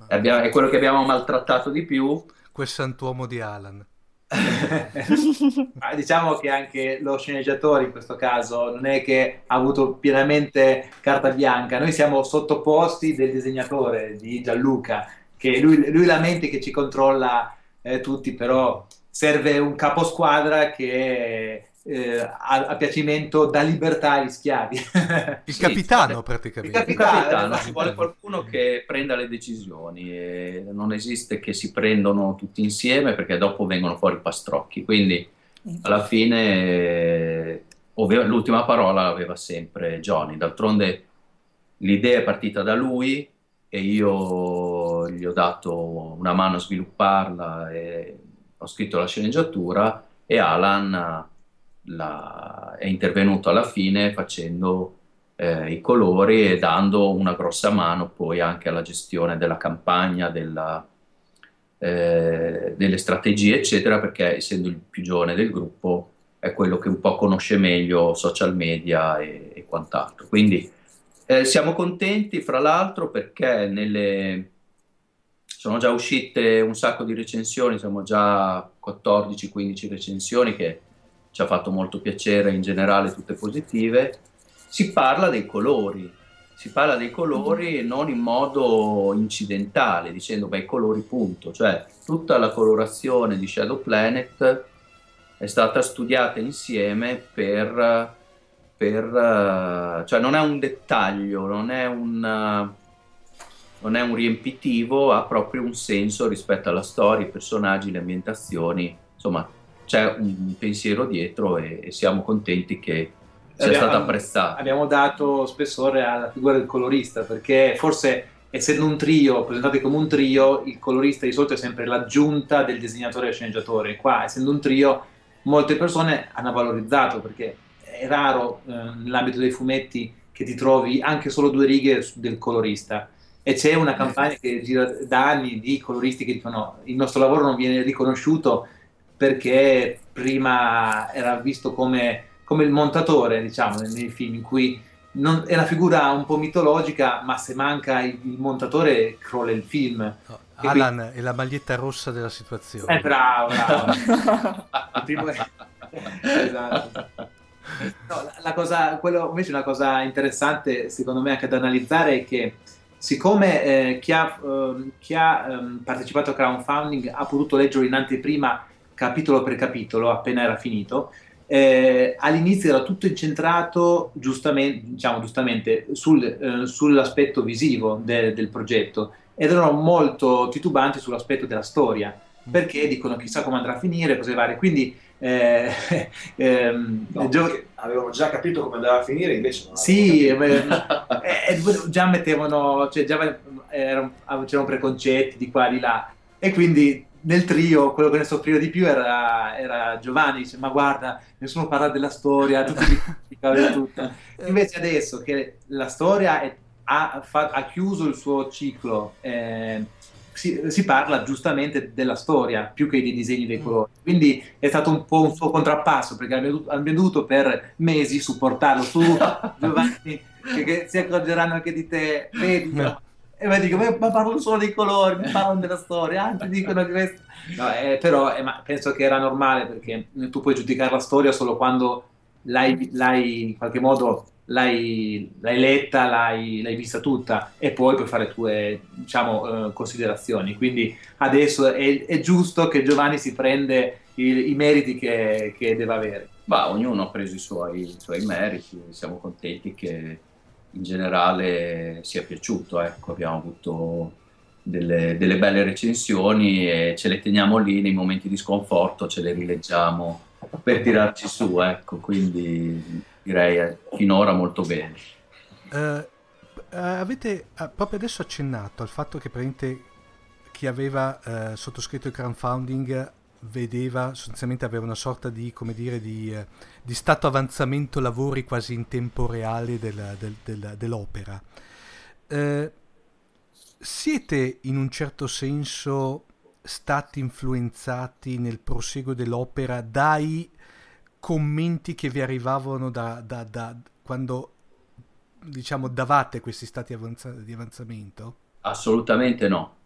abbiamo, è quello che abbiamo maltrattato di più. Quel santuomo di Alan. *laughs* diciamo che anche lo sceneggiatore in questo caso non è che ha avuto pienamente carta bianca, noi siamo sottoposti del disegnatore di Gianluca, che lui, lui la mente che ci controlla eh, tutti, però serve un caposquadra che eh, a, a, piacimento dà libertà agli schiavi. Il *laughs* sì, capitano praticamente. Il capitano, il capitano ci vuole qualcuno che prenda le decisioni e non esiste che si prendono tutti insieme perché dopo vengono fuori pastrocchi. Quindi alla fine l'ultima parola l'aveva sempre Johnny. D'altronde l'idea è partita da lui e io gli ho dato una mano a svilupparla e ho scritto la sceneggiatura e Alan la, è intervenuto alla fine facendo eh, i colori e dando una grossa mano poi anche alla gestione della campagna, della, eh, delle strategie, eccetera, perché essendo il più giovane del gruppo è quello che un po' conosce meglio social media e, e quant'altro. Quindi eh, siamo contenti, fra l'altro, perché nelle, sono già uscite un sacco di recensioni, siamo già 14-15 recensioni che ci ha fatto molto piacere, in generale tutte positive, si parla dei colori, si parla dei colori mm-hmm. non in modo incidentale, dicendo beh, i colori punto, cioè tutta la colorazione di Shadow Planet è stata studiata insieme per, per cioè non è un dettaglio, non è un, non è un riempitivo, ha proprio un senso rispetto alla storia, i personaggi, le ambientazioni, insomma c'è un pensiero dietro e, e siamo contenti che sia abbiamo, stato apprezzato. Abbiamo dato spessore alla figura del colorista perché forse essendo un trio, presentati come un trio, il colorista di solito è sempre l'aggiunta del disegnatore e sceneggiatore. Qua, essendo un trio, molte persone hanno valorizzato perché è raro eh, nell'ambito dei fumetti che ti trovi anche solo due righe del colorista. E c'è una campagna che gira da anni di coloristi che dicono il nostro lavoro non viene riconosciuto perché prima era visto come, come il montatore, diciamo, nei, nei film in cui non, è una figura un po' mitologica, ma se manca il, il montatore crolla il film. No, Alan quindi... è la maglietta rossa della situazione. Eh, bravo, bravo. *laughs* esatto. No, la, la cosa, quello invece una cosa interessante secondo me anche da analizzare è che siccome eh, chi ha, eh, chi ha eh, partecipato al crowdfunding ha potuto leggere in anteprima capitolo per capitolo appena era finito. Eh, all'inizio era tutto incentrato giustamente, diciamo, giustamente sul, eh, sull'aspetto visivo de, del progetto ed erano molto titubanti sull'aspetto della storia mm. perché dicono chissà come andrà a finire, cose varie. Quindi eh, *laughs* ehm, no, gio- avevano già capito come andava a finire, invece non Sì, eh, eh, già mettevano, cioè già erano, c'erano preconcetti di qua di là e quindi nel trio, quello che ne soffriva di più era, era Giovanni, dice ma guarda, nessuno parla della storia, tutti *laughs* tutto. Invece adesso che la storia è, ha, fa, ha, chiuso il suo ciclo, eh, si, si, parla giustamente della storia più che dei disegni dei mm. colori. Quindi è stato un po' un suo contrappasso perché abbiamo dovuto per mesi supportarlo. Tu, *laughs* Giovanni, che, che, si accorgeranno anche di te, vedi. No e poi dico, ma parlano solo dei colori, mi parlano della storia, anzi dicono che questo... No, eh, però eh, ma penso che era normale perché tu puoi giudicare la storia solo quando l'hai, l'hai in qualche modo l'hai, l'hai letta, l'hai, l'hai, vista tutta e poi puoi fare tue diciamo, eh, considerazioni. Quindi adesso è, è, giusto che Giovanni si prende i, i meriti che, che, deve avere. Ma ognuno ha preso i suoi, i suoi meriti, siamo contenti che in generale sia piaciuto. Ecco, abbiamo avuto delle, delle, belle recensioni e ce le teniamo lì nei momenti di sconforto, ce le rileggiamo per tirarci su. Ecco, quindi direi eh, finora molto bene. Uh, avete uh, proprio adesso accennato al fatto che chi aveva uh, sottoscritto il crowdfunding vedeva sostanzialmente aveva una sorta di, come dire, di, eh, di stato avanzamento lavori quasi in tempo reale del, del, del, dell'opera. Eh, siete in un certo senso stati influenzati nel proseguo dell'opera dai commenti che vi arrivavano da, da, da quando diciamo davate questi stati avanza- di avanzamento? Assolutamente no.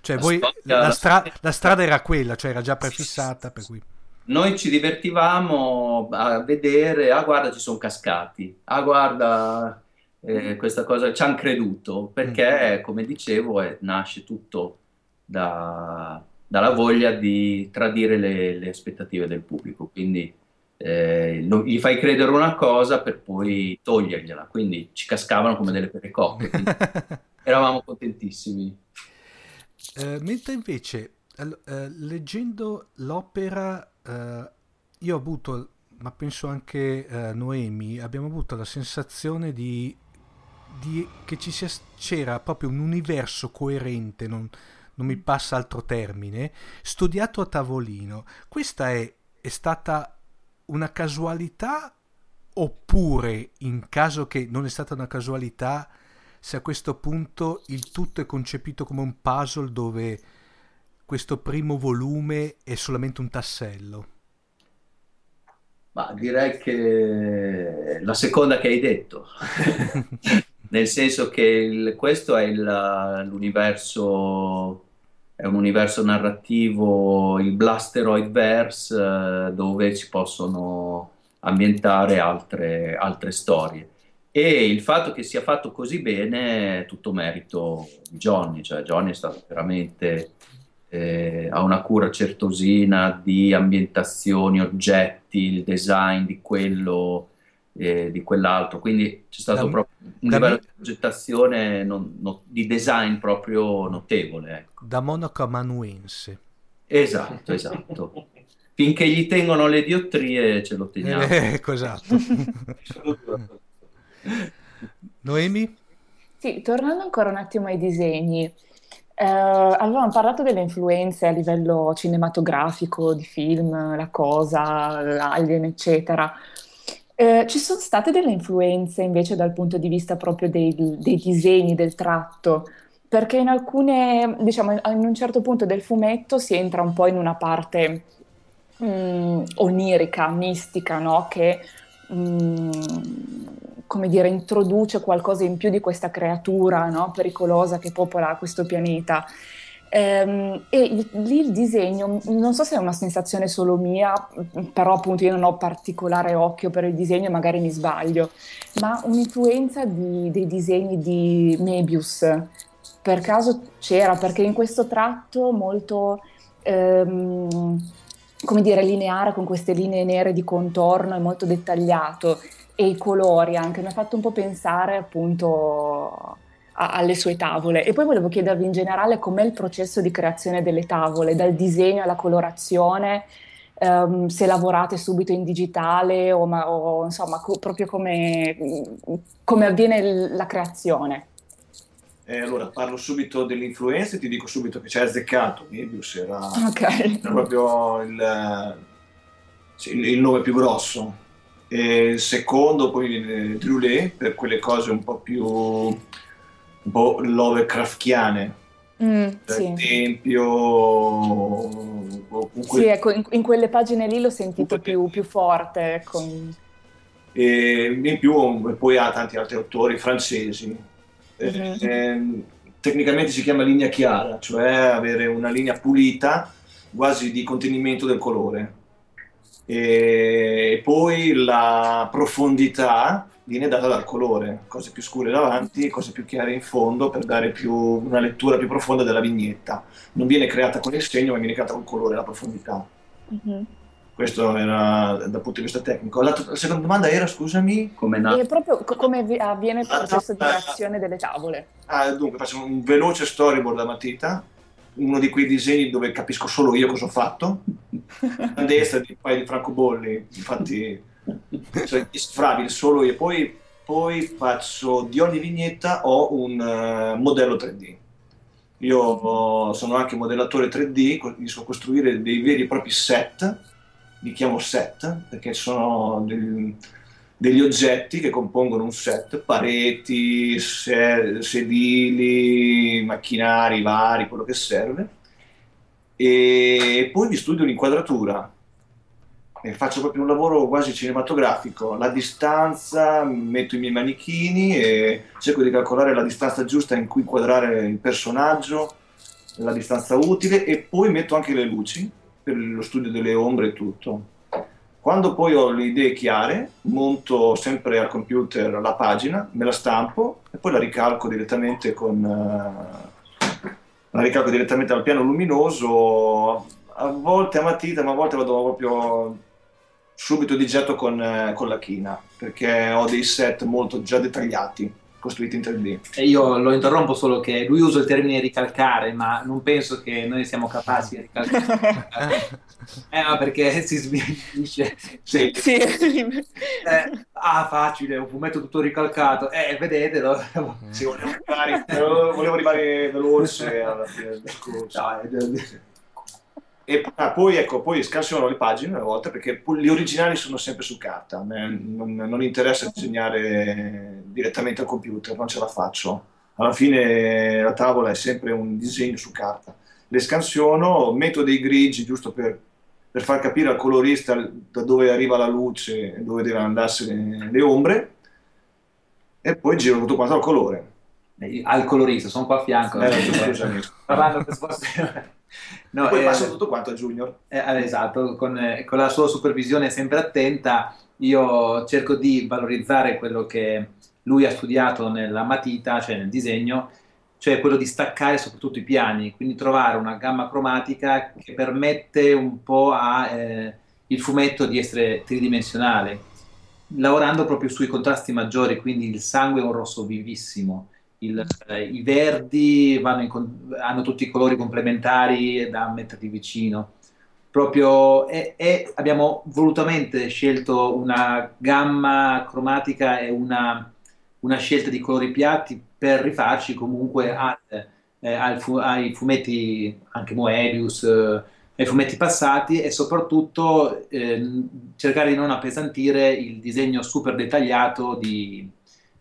Cioè, voi, storia, la, stra- la, strada era quella, cioè era già prefissata, per cui... Noi ci divertivamo a vedere, ah guarda ci sono cascati, ah guarda eh, questa cosa, ci hanno creduto, perché mm. come dicevo è, nasce tutto da, dalla voglia di tradire le, le aspettative del pubblico, quindi eh, lo, gli fai credere una cosa per poi togliergliela, quindi ci cascavano come delle perecoppe, *laughs* eravamo contentissimi. Eh, mentre invece, eh, leggendo l'opera, eh, io ho avuto, ma penso anche eh, Noemi, abbiamo avuto la sensazione di, di che ci sia, c'era proprio un universo coerente, non, non mi passa altro termine, studiato a tavolino. Questa è, è stata una casualità oppure in caso che non è stata una casualità se a questo punto il tutto è concepito come un puzzle dove questo primo volume è solamente un tassello? Ma direi che la seconda che hai detto, *laughs* nel senso che il, questo è il, l'universo è un universo narrativo, il Blasteroid Verse, eh, dove si possono ambientare altre, altre, storie. E il fatto che sia fatto così bene è tutto merito di Johnny, cioè Johnny è stato veramente, eh, ha una cura certosina di ambientazioni, oggetti, il design di quello eh, di quell'altro, quindi c'è stato da, proprio un livello me... di progettazione, non, no, di design proprio notevole. Ecco. Da monaco amanuense. Esatto, esatto. *laughs* Finché gli tengono le diottrie ce lo teniamo. Ecco, esatto. *laughs* Noemi? Sì, tornando ancora un attimo ai disegni, eh, avevamo parlato delle influenze a livello cinematografico, di film, La Cosa, Alien, eccetera. Eh, ci sono state delle influenze invece dal punto di vista proprio dei, dei disegni, del tratto, perché in alcune, diciamo, in un certo punto del fumetto si entra un po' in una parte mh, mm, onirica, mistica, no? Che, mh, mm, come dire, introduce qualcosa in più di questa creatura, no? Pericolosa che popola questo pianeta. Ehm, e lì il disegno, non so se è una sensazione solo mia, però appunto io non ho particolare occhio per il disegno magari mi sbaglio, ma un'influenza di, dei disegni di Mebius per caso c'era, perché in questo tratto molto, ehm, come dire, lineare, con queste linee nere di contorno, è molto dettagliato e i colori anche mi ha fatto un po' pensare appunto a, alle sue tavole. E poi volevo chiedervi in generale com'è il processo di creazione delle tavole, dal disegno alla colorazione, um, se lavorate subito in digitale o, ma, o insomma co- proprio come, come avviene l- la creazione. Eh, allora, parlo subito dell'influenza e ti dico subito che ci hai azzeccato. Mebius era, okay. era proprio il, sì, il, nome più grosso. E il secondo poi viene Drulet per quelle cose un po' più po' Lovecraftiane. Mm, sì. Il Tempio. Comunque... Sì, ecco, in, in, quelle pagine lì l'ho sentito più, più, forte. Ecco. E in più poi ha tanti altri autori francesi. Mm-hmm. Eh, tecnicamente si chiama linea chiara, cioè avere una linea pulita, quasi di contenimento del colore. E poi la profondità viene data dal colore, cose più scure davanti, cose più chiare in fondo per dare più, una lettura più profonda della vignetta. Non viene creata con il segno, ma viene creata con il colore e la profondità. Mm-hmm. Questo era dal punto di vista tecnico. La, la seconda domanda era, scusami, come na- proprio come avviene il processo di creazione delle tavole. Ah, dunque, faccio un veloce storyboard a matita, uno di quei disegni dove capisco solo io cosa ho fatto. *laughs* A destra di un paio di francobolli, infatti cioè, isfrabile solo io. Poi, poi, faccio di ogni vignetta ho un uh, modello 3D. Io sono anche modellatore 3D, mi so costruire dei veri e propri set, li chiamo set perché sono degli, degli oggetti che compongono un set, pareti, sedili, macchinari vari, quello che serve e poi vi studio l'inquadratura e faccio proprio un lavoro quasi cinematografico. La distanza, metto i miei manichini e cerco di calcolare la distanza giusta in cui inquadrare il personaggio, la distanza utile e poi metto anche le luci per lo studio delle ombre e tutto. Quando poi ho le idee chiare, monto sempre al computer la pagina, me la stampo e poi la ricalco direttamente con uh, la ricalco direttamente al piano luminoso, a volte a matita, ma a volte vado proprio subito di getto con, eh, con la china, perché ho dei set molto già dettagliati costruiti in 3D. E io lo interrompo solo che lui usa il termine ricalcare, ma non penso che noi siamo capaci di ricalcare. *laughs* eh, no, perché si sminuisce. Sì. sì. Eh, ah, facile, un fumetto tutto ricalcato. Eh, vedetelo. Sì, volevo arrivare, volevo arrivare veloce alla fine del corso. No, e ah, poi, ecco, poi scansiono le pagine a volte perché gli originali sono sempre su carta, a me non, non interessa disegnare direttamente al computer, non ce la faccio. Alla fine la tavola è sempre un disegno su carta. Le scansiono, metto dei grigi giusto per, per far capire al colorista da dove arriva la luce e dove devono andarsi le, ombre e poi giro tutto quanto al colore. Al colorista, sono qua a fianco. Eh, scusami. Parlando per *laughs* No, poi eh, passa tutto quanto a Junior. Eh, eh, esatto, con, eh, con, la sua supervisione sempre attenta, io cerco di valorizzare quello che lui ha studiato nella matita, cioè nel disegno, cioè quello di staccare soprattutto i piani, quindi trovare una gamma cromatica che permette un po' al eh, fumetto di essere tridimensionale, lavorando proprio sui contrasti maggiori, quindi il sangue è un rosso vivissimo il, eh, i verdi in, hanno tutti i colori complementari da metterli vicino. Proprio, e, e, abbiamo volutamente scelto una gamma cromatica e una, una scelta di colori piatti per rifarci comunque al, eh, al fu, ai fumetti anche Moebius, eh, ai fumetti passati e soprattutto eh, cercare di non appesantire il disegno super dettagliato di,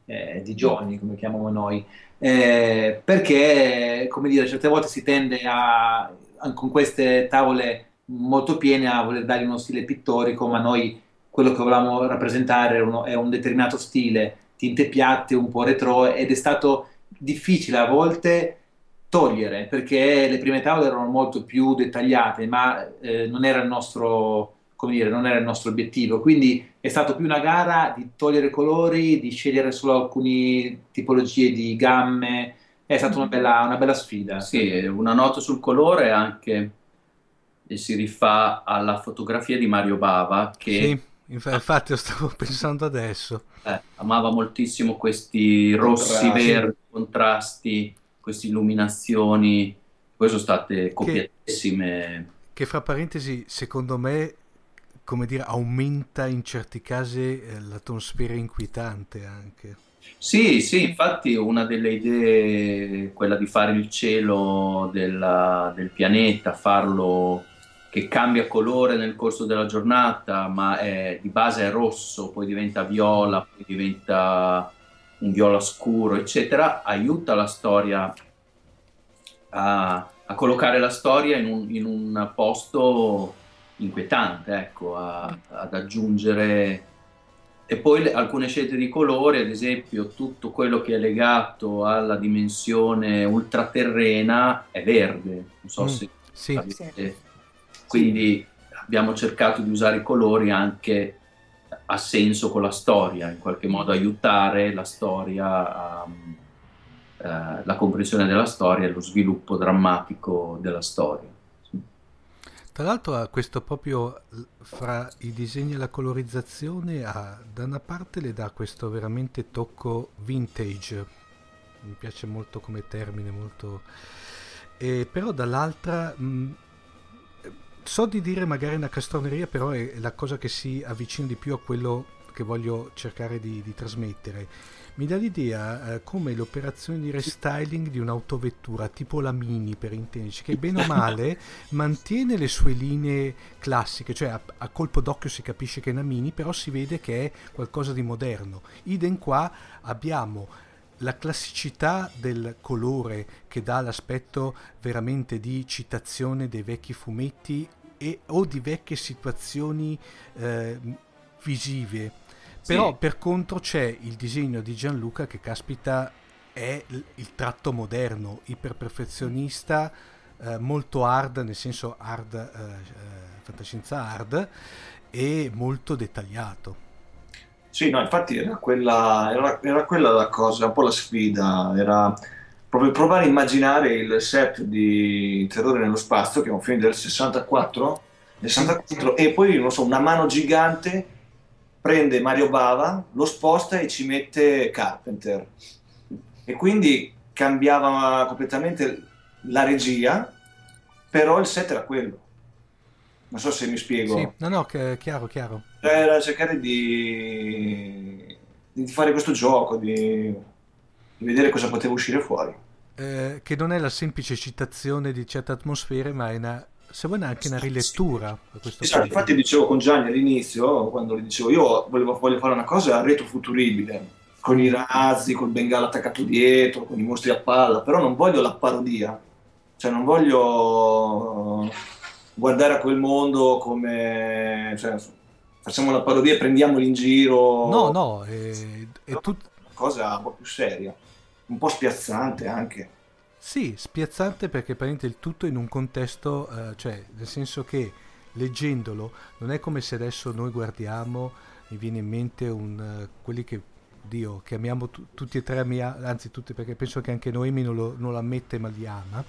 eh, di Johnny, come chiamiamo noi, eh, perché, come dire, certe volte si tende a, con queste tavole molto piene a voler dargli uno stile pittorico, ma noi quello che volevamo rappresentare è, uno, è un determinato stile, tinte piatte, un po' retro, ed è stato difficile a volte togliere, perché le prime tavole erano molto più dettagliate, ma eh, non era il nostro come dire, non era il nostro obiettivo. Quindi è stato più una gara di togliere colori, di scegliere solo alcune tipologie di gamme. È stata una bella, una bella sfida. Sì, una nota sul colore anche e si rifà alla fotografia di Mario Bava che sì, infatti lo stavo *laughs* pensando adesso eh, amava moltissimo questi rossi verdi contrasti queste illuminazioni poi sono state copiatissime che, che fra parentesi secondo me come dire, aumenta in certi casi eh, l'atmosfera inquietante anche. Sì, sì, infatti una delle idee, quella di fare il cielo della, del pianeta, farlo che cambia colore nel corso della giornata, ma è, di base è rosso, poi diventa viola, poi diventa un viola scuro, eccetera, aiuta la storia a, a collocare la storia in un, in un posto inquietante ecco, a, ad aggiungere. E poi le, alcune scelte di colore, ad esempio tutto quello che è legato alla dimensione ultraterrena è verde, non so mm, se sì. avete. Quindi abbiamo cercato di usare i colori anche a senso con la storia, in qualche modo aiutare la storia a, uh, la comprensione della storia e lo sviluppo drammatico della storia. Tra l'altro ha questo proprio fra i disegni e la colorizzazione, ha, da una parte le dà questo veramente tocco vintage, mi piace molto come termine, molto... Eh, però dall'altra mh, so di dire magari una castroneria, però è la cosa che si avvicina di più a quello che voglio cercare di, di trasmettere mi dà l'idea eh, come l'operazione di restyling di un'autovettura tipo la Mini per intenderci che bene o male mantiene le sue linee classiche cioè a, a, colpo d'occhio si capisce che è una Mini però si vede che è qualcosa di moderno idem qua abbiamo la classicità del colore che dà l'aspetto veramente di citazione dei vecchi fumetti e, o di vecchie situazioni eh, visive. Però per contro c'è il disegno di Gianluca che caspita è il tratto moderno, iperperfezionista, eh, molto hard, nel senso hard, eh, eh, fantascienza hard, e molto dettagliato. Sì, no, infatti era quella, era, era quella la cosa, un po' la sfida, era proprio provare a immaginare il set di Terrore nello spazio, che è un film del 64, 64 e poi, non so, una mano gigante prende Mario Bava, lo sposta e ci mette Carpenter. E quindi cambiava completamente la regia, però il set era quello. Non so se mi spiego. Sì, no, no, chiaro, chiaro. Era cercare di, di fare questo gioco, di, di vedere cosa poteva uscire fuori. Eh, che non è la semplice citazione di certe atmosfere, ma è una, se vuoi anche una rilettura. Esatto, infatti dicevo con Gianni all'inizio, quando gli dicevo io volevo, voglio fare una cosa retrofuturibile, con i razzi, col bengala attaccato dietro, con i mostri a palla, però non voglio la parodia, cioè non voglio guardare a quel mondo come... Cioè, facciamo la parodia e prendiamoli in giro. No, no, è, è tut... una cosa un po' più seria, un po' spiazzante anche. Sì, spiazzante perché prende il tutto in un contesto, eh, cioè nel senso che leggendolo non è come se adesso noi guardiamo, mi viene in mente un, uh, quelli che Dio, chiamiamo tu, tutti e tre, anzi tutti perché penso che anche Noemi non lo, non lo ammette ma li ama,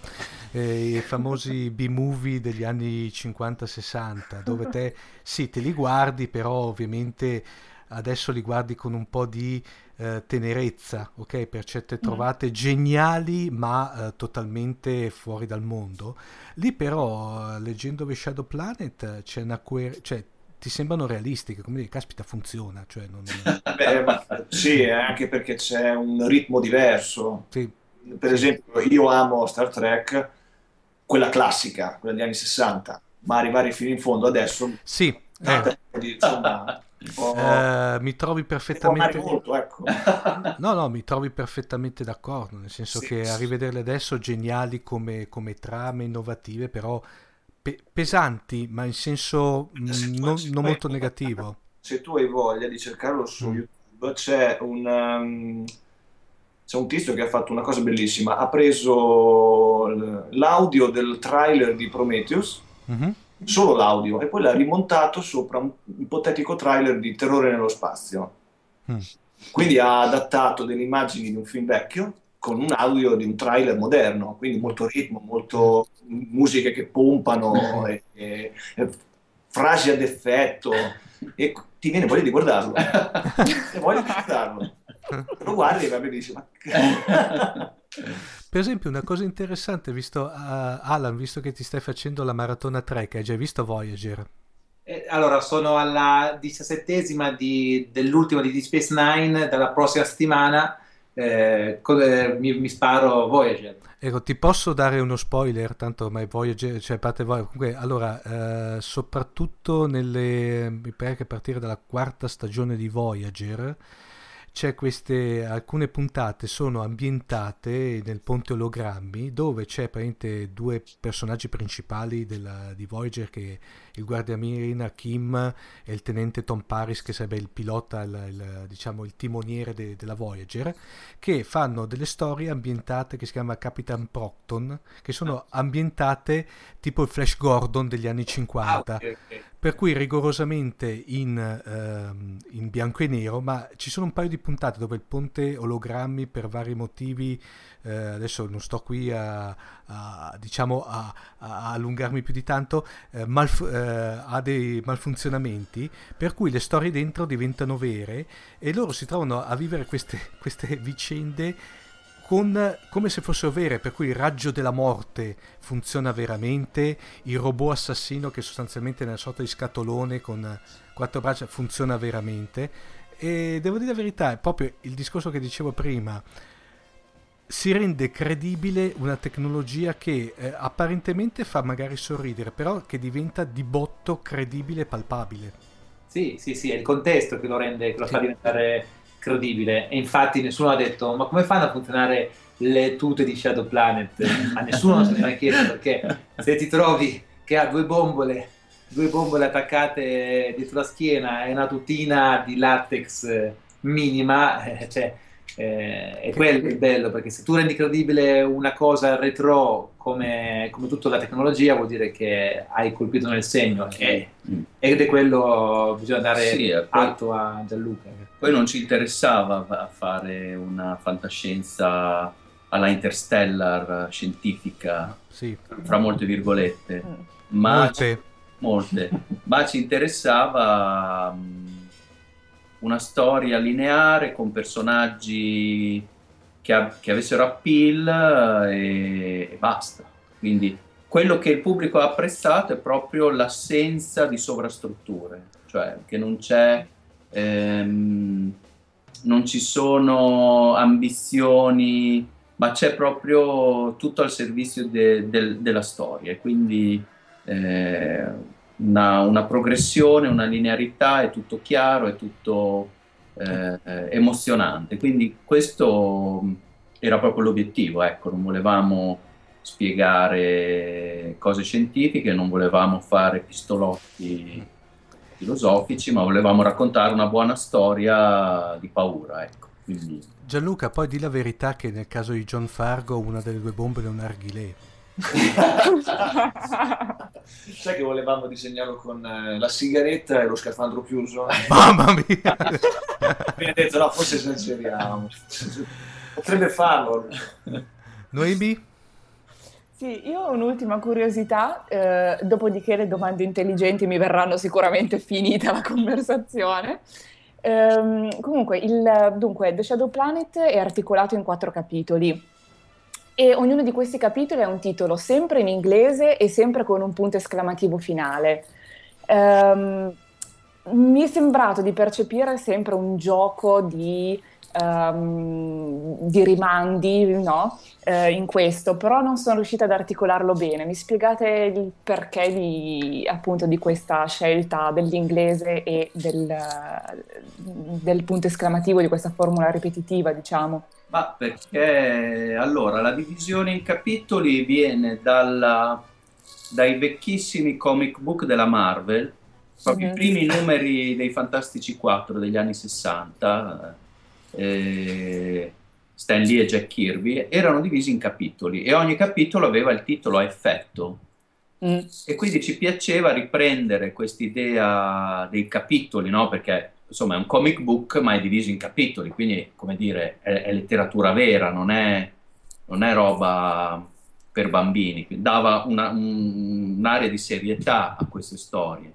eh, i famosi *laughs* B-movie degli anni 50-60 dove te sì te li guardi però ovviamente adesso li guardi con un po' di eh, tenerezza, ok? Per certe mm. trovate mm. geniali ma eh, totalmente fuori dal mondo. Lì però, leggendo The Shadow Planet, c'è una quer- cioè, ti sembrano realistiche, come dire, caspita funziona. Cioè non... *laughs* Beh, ma, sì, anche perché c'è un ritmo diverso. Sì. Per esempio, io amo Star Trek, quella classica, quella degli anni 60, ma arrivare fino in fondo adesso... Sì. Eh. *laughs* Insomma, Uh, mi trovi perfettamente molto, ecco. no no mi trovi perfettamente d'accordo nel senso sì, che a rivederle adesso geniali come, come trame innovative però pe- pesanti, ma in senso mm, non, non molto negativo. *laughs* Se tu hai voglia di cercarlo su mm. YouTube, c'è un, um, c'è un tizio che ha fatto una cosa bellissima. Ha preso l'audio del trailer di Prometheus, mm-hmm. Solo l'audio, e poi l'ha rimontato sopra un ipotetico trailer di Terrore nello spazio. Mm. Quindi ha adattato delle immagini di un film vecchio con un audio di un trailer moderno, quindi molto ritmo, molto musiche che pompano, e, e, e frasi ad effetto, e ti viene voglia di guardarlo. *laughs* e voglia di guardarlo. Lo guardi e va dici, ma... *laughs* Per esempio, una cosa interessante, visto, uh, Alan, visto che ti stai facendo la maratona Trek, hai già visto Voyager? Eh, allora, sono alla diciassettesima di, dell'ultima di Deep Space Nine, dalla prossima settimana eh, mi, mi, sparo Voyager. Ecco, ti posso dare uno spoiler, tanto ormai Voyager, cioè parte Voyager, comunque, allora, eh, soprattutto nelle, mi pare che a partire dalla quarta stagione di Voyager, c'è queste alcune puntate sono ambientate nel ponte ologrammi dove c'è praticamente due personaggi principali della, di Voyager che il guardiamarina Kim e il tenente Tom Paris che sarebbe il pilota il, il, diciamo il timoniere de, della Voyager che fanno delle storie ambientate che si chiama Capitan Procton che sono ambientate tipo il Flash Gordon degli anni 50 ah, okay, okay per cui rigorosamente in, ehm, in, bianco e nero, ma ci sono un paio di puntate dove il ponte ologrammi per vari motivi, eh, adesso non sto qui a, a, diciamo a, a, allungarmi più di tanto, eh, malf- eh, ha dei malfunzionamenti, per cui le storie dentro diventano vere e loro si trovano a vivere queste, queste vicende con, come se fossero vere, per cui il raggio della morte funziona veramente, il robot assassino che sostanzialmente è una sorta di scatolone con quattro braccia funziona veramente. E devo dire la verità, è proprio il discorso che dicevo prima, si rende credibile una tecnologia che eh, apparentemente fa magari sorridere, però che diventa di botto credibile e palpabile. Sì, sì, sì, è il contesto che lo rende, che lo sì. fa diventare credibile e infatti nessuno ha detto ma come fanno a funzionare le tute di Shadow Planet? *laughs* A nessuno se ne era chiesto perché se ti trovi che ha due bombole due bombole attaccate dietro la schiena e una tutina di latex minima, eh, cioè, eh, è quello il bello, perché se tu rendi credibile una cosa retro come, come tutta la tecnologia, vuol dire che hai colpito nel segno. E, mm. ed è quello, bisogna dare sì, atto a Gianluca. Poi non ci interessava fare una fantascienza alla interstellar scientifica, sì. fra molte virgolette, mm. ma, molte. molte. ma ci interessava una storia lineare con personaggi che, a- che avessero appeal e-, e basta. Quindi quello che il pubblico ha apprezzato è proprio l'assenza di sovrastrutture, cioè che non c'è, ehm, non ci sono ambizioni, ma c'è proprio tutto al servizio de- de- della storia. Quindi eh, una, una, progressione, una linearità, è tutto chiaro, è tutto eh, emozionante. Quindi questo era proprio l'obiettivo, ecco, non volevamo spiegare cose scientifiche, non volevamo fare pistolotti filosofici, ma volevamo raccontare una buona storia di paura, ecco. Quindi... Gianluca, poi di la verità che nel caso di John Fargo una delle due bombe è un arghilè. *laughs* Sai che volevamo disegnarlo con eh, la sigaretta e lo scafandro chiuso? *laughs* Mamma mia! *laughs* Mi ha detto, no, forse esageriamo. Potrebbe farlo. Noemi? Sì, io ho un'ultima curiosità, eh, dopodiché le domande intelligenti mi verranno sicuramente finita la conversazione. Ehm, comunque, il, dunque, The Shadow Planet è articolato in quattro capitoli e ognuno di questi capitoli ha un titolo sempre in inglese e sempre con un punto esclamativo finale. Um, mi è sembrato di percepire sempre un gioco di, um, di rimandi no? uh, in questo, però non sono riuscita ad articolarlo bene. Mi spiegate il perché di, appunto, di questa scelta dell'inglese e del, del punto esclamativo, di questa formula ripetitiva, diciamo? Ma perché allora la divisione in capitoli viene dalla, dai vecchissimi comic book della Marvel, proprio mm-hmm. i primi numeri dei Fantastici 4 degli anni 60, eh, Stan Lee e Jack Kirby, erano divisi in capitoli e ogni capitolo aveva il titolo a effetto. Mm. E quindi ci piaceva riprendere quest'idea dei capitoli, no? Perché insomma è un comic book ma è diviso in capitoli, quindi come dire è, è letteratura vera, non è, non è, roba per bambini, dava una, un, un'area di serietà a queste storie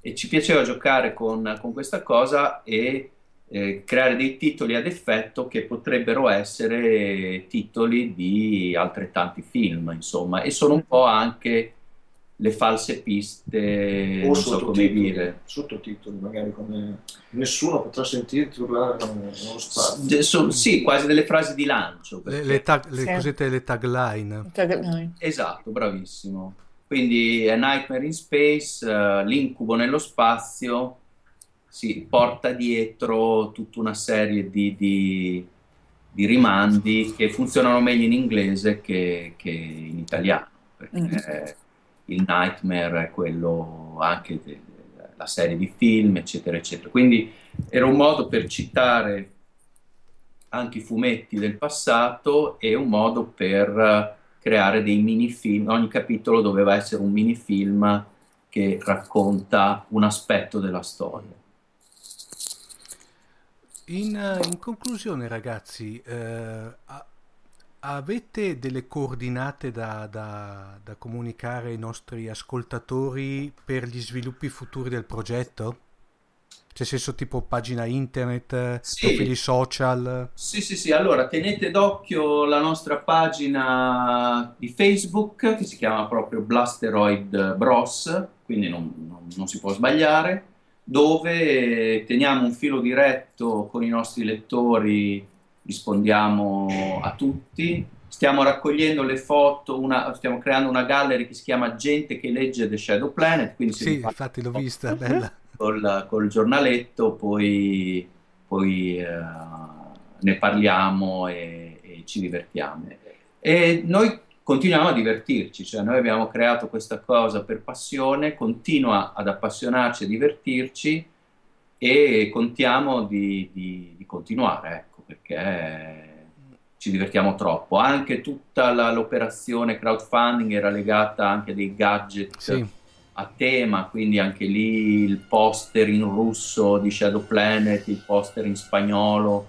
e ci piaceva giocare con, con questa cosa e eh, creare dei titoli ad effetto che potrebbero essere titoli di altrettanti film, insomma, e sono un po' anche le false piste, o non so come dire. Sottotitoli, magari come nessuno potrà sentirti urlare nello spazio. So, sì, quasi delle frasi di lancio. Le, le, tag, le sì. cosiddette le tagline. tagline. Esatto, bravissimo. Quindi A Nightmare in Space, uh, l'incubo nello spazio, si porta dietro tutta una serie di, di, di rimandi che funzionano meglio in inglese che, che in italiano. Perché, mm il Nightmare è quello anche della serie di film, eccetera, eccetera. Quindi era un modo per citare anche i fumetti del passato e un modo per creare dei mini film. Ogni capitolo doveva essere un mini film che racconta un aspetto della storia. In, in conclusione, ragazzi, eh, Avete delle coordinate da, da, da, comunicare ai nostri ascoltatori per gli sviluppi futuri del progetto? Cioè, senso tipo pagina internet, sì. profili social? Sì, sì, sì. Allora, tenete d'occhio la nostra pagina di Facebook che si chiama proprio Blasteroid Bros, quindi non, non, non si può sbagliare, dove teniamo un filo diretto con i nostri lettori rispondiamo a tutti. Stiamo raccogliendo le foto, una, stiamo creando una gallery che si chiama Gente che legge The Shadow Planet. Quindi sì, infatti l'ho *laughs* vista, bella. Col, col giornaletto, poi, poi eh, ne parliamo e, e, ci divertiamo. E noi continuiamo a divertirci, cioè noi abbiamo creato questa cosa per passione, continua ad appassionarci e divertirci e contiamo di, di, di continuare, ecco, perché ci divertiamo troppo. Anche tutta la, l'operazione crowdfunding era legata anche a dei gadget sì. a tema, quindi anche lì il poster in russo di Shadow Planet, il poster in spagnolo,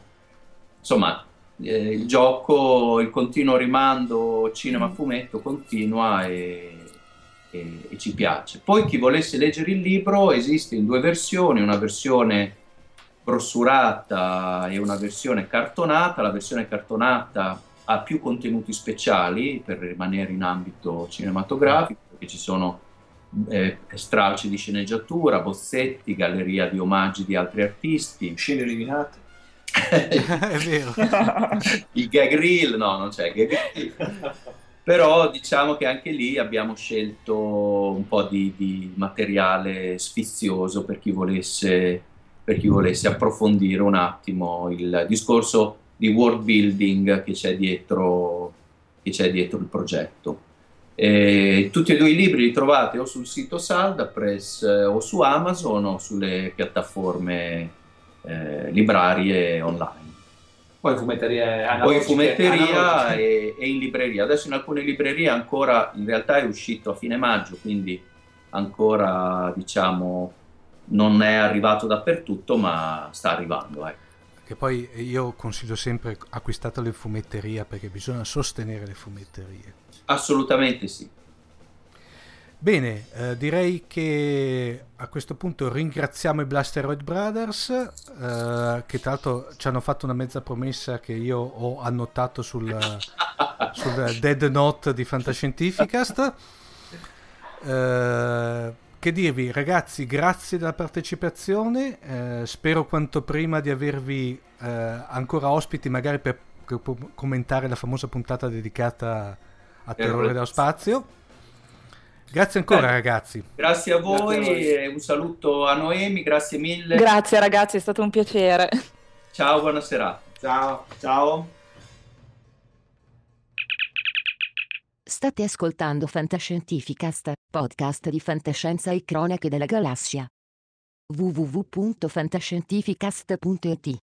insomma eh, il gioco, il continuo rimando cinema-fumetto continua e, e, e ci piace. Poi chi volesse leggere il libro esiste in due versioni, una versione brossurata e una versione cartonata. La versione cartonata ha più contenuti speciali per rimanere in ambito cinematografico, perché ci sono eh, stralci di sceneggiatura, bozzetti, galleria di omaggi di altri artisti. Scene eliminate. *laughs* È vero. *laughs* Il gag reel, no, non c'è gag reel. Però diciamo che anche lì abbiamo scelto un po' di, di materiale sfizioso per chi volesse per chi volesse approfondire un attimo il discorso di world building che c'è dietro, che c'è dietro il progetto. E tutti e due i libri li trovate o sul sito Salda Press eh, o su Amazon o sulle piattaforme eh, librarie online. Poi in fumetteria, Poi in fumetteria e, e, in libreria. Adesso in alcune librerie ancora, in realtà è uscito a fine maggio, quindi ancora diciamo non è arrivato dappertutto, ma sta arrivando. Ecco. Che poi io consiglio sempre acquistato le fumetterie perché bisogna sostenere le fumetterie. Assolutamente sì. Bene, eh, direi che a questo punto ringraziamo i Blasteroid Brothers eh, che tra l'altro ci hanno fatto una mezza promessa che io ho annotato sul, *laughs* sul Dead Note di Fantascientificast. Eh, che dirvi ragazzi grazie della partecipazione. Eh, spero quanto prima di avervi eh, ancora ospiti magari per, per, commentare la famosa puntata dedicata a Terrore dello Spazio grazie ancora Beh, ragazzi. Grazie a voi grazie a un saluto a Noemi grazie mille. Grazie ragazzi è stato un piacere. Ciao buonasera ciao ciao. State ascoltando Fantascientificast, podcast di fantascienza e cronache della galassia. www.fantascientificast.it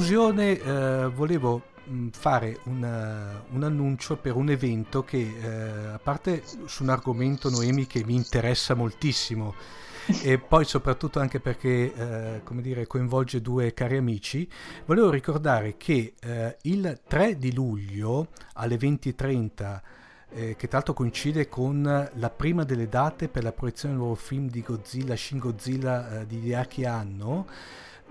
conclusione eh, volevo mh, fare una, un annuncio per un evento che eh, a parte su un argomento Noemi che mi interessa moltissimo. *laughs* E poi soprattutto anche perché eh, come dire, coinvolge due cari amici, volevo ricordare che eh, il 3 di luglio alle 20.30 eh, che tra l'altro coincide con la prima delle date per la proiezione del nuovo film di Godzilla, Shin Godzilla eh, di Hideaki Anno,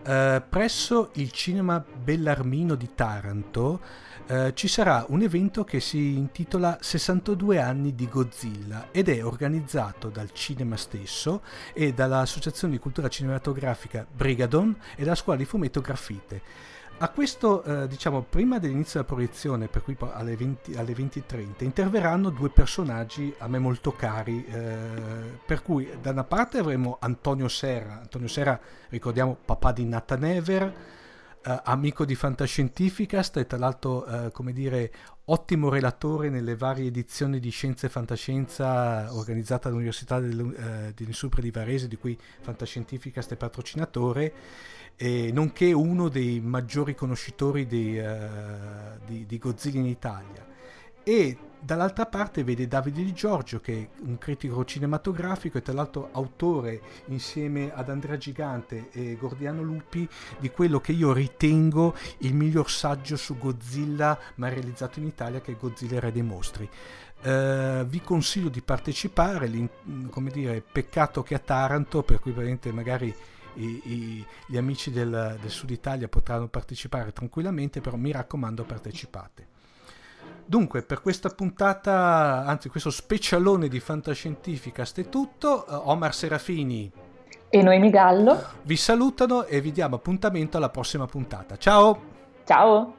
Uh, presso il cinema Bellarmino di Taranto uh, ci sarà un evento che si intitola 62 anni di Godzilla ed è organizzato dal cinema stesso e dall'Associazione di Cultura Cinematografica Brigadon e dalla Scuola di Fumetto Graffite. A questo, eh, diciamo, prima dell'inizio della proiezione, per cui alle 20.30, alle 20 interverranno due personaggi a me molto cari, eh, per cui da una parte avremo Antonio Serra, Antonio Serra, ricordiamo, papà di Nathan Ever, eh, amico di Fantascientificast e tra l'altro, eh, come dire, ottimo relatore nelle varie edizioni di Scienze e Fantascienza organizzata all'Università del, eh, di Supra di Varese, di cui Fantascientificast è patrocinatore e nonché uno dei maggiori conoscitori di, uh, di, di, Godzilla in Italia. E dall'altra parte vede Davide Di Giorgio, che è un critico cinematografico e tra l'altro autore insieme ad Andrea Gigante e Gordiano Lupi di quello che io ritengo il miglior saggio su Godzilla mai realizzato in Italia, che è Godzilla Re dei Mostri. Uh, vi consiglio di partecipare, come dire, peccato che a Taranto, per cui magari i, i, gli amici del, del Sud Italia potranno partecipare tranquillamente, però mi raccomando partecipate. Dunque, per questa puntata, anzi questo specialone di Fantascientificast è tutto. Uh, Omar Serafini e Noemi Gallo vi salutano e vi diamo appuntamento alla prossima puntata. Ciao! Ciao!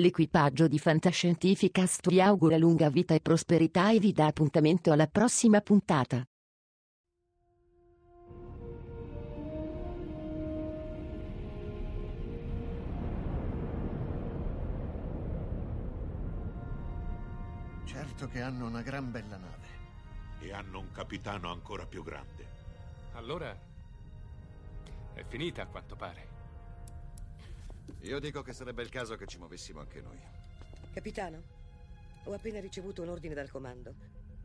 L'equipaggio di Fantascientificast vi augura lunga vita e prosperità e vi dà appuntamento alla prossima puntata. Certo che hanno una gran bella nave. E hanno un capitano ancora più grande. Allora è finita a quanto pare. Io dico che sarebbe il caso che ci muovessimo anche noi. Capitano, ho appena ricevuto un ordine dal comando.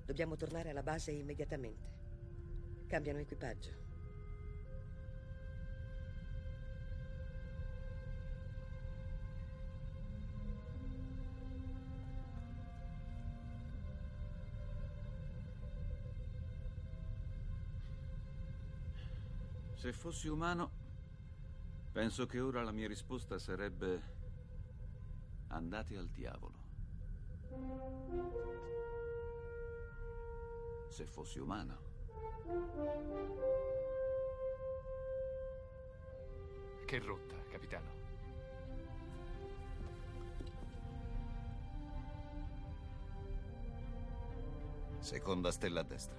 Dobbiamo tornare alla base immediatamente. Cambiano equipaggio. Se fossi umano, Penso che ora la mia risposta sarebbe andate al diavolo. Se fossi umano. Che rotta, capitano. Seconda stella a destra.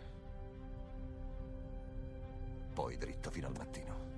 Poi dritto fino al mattino.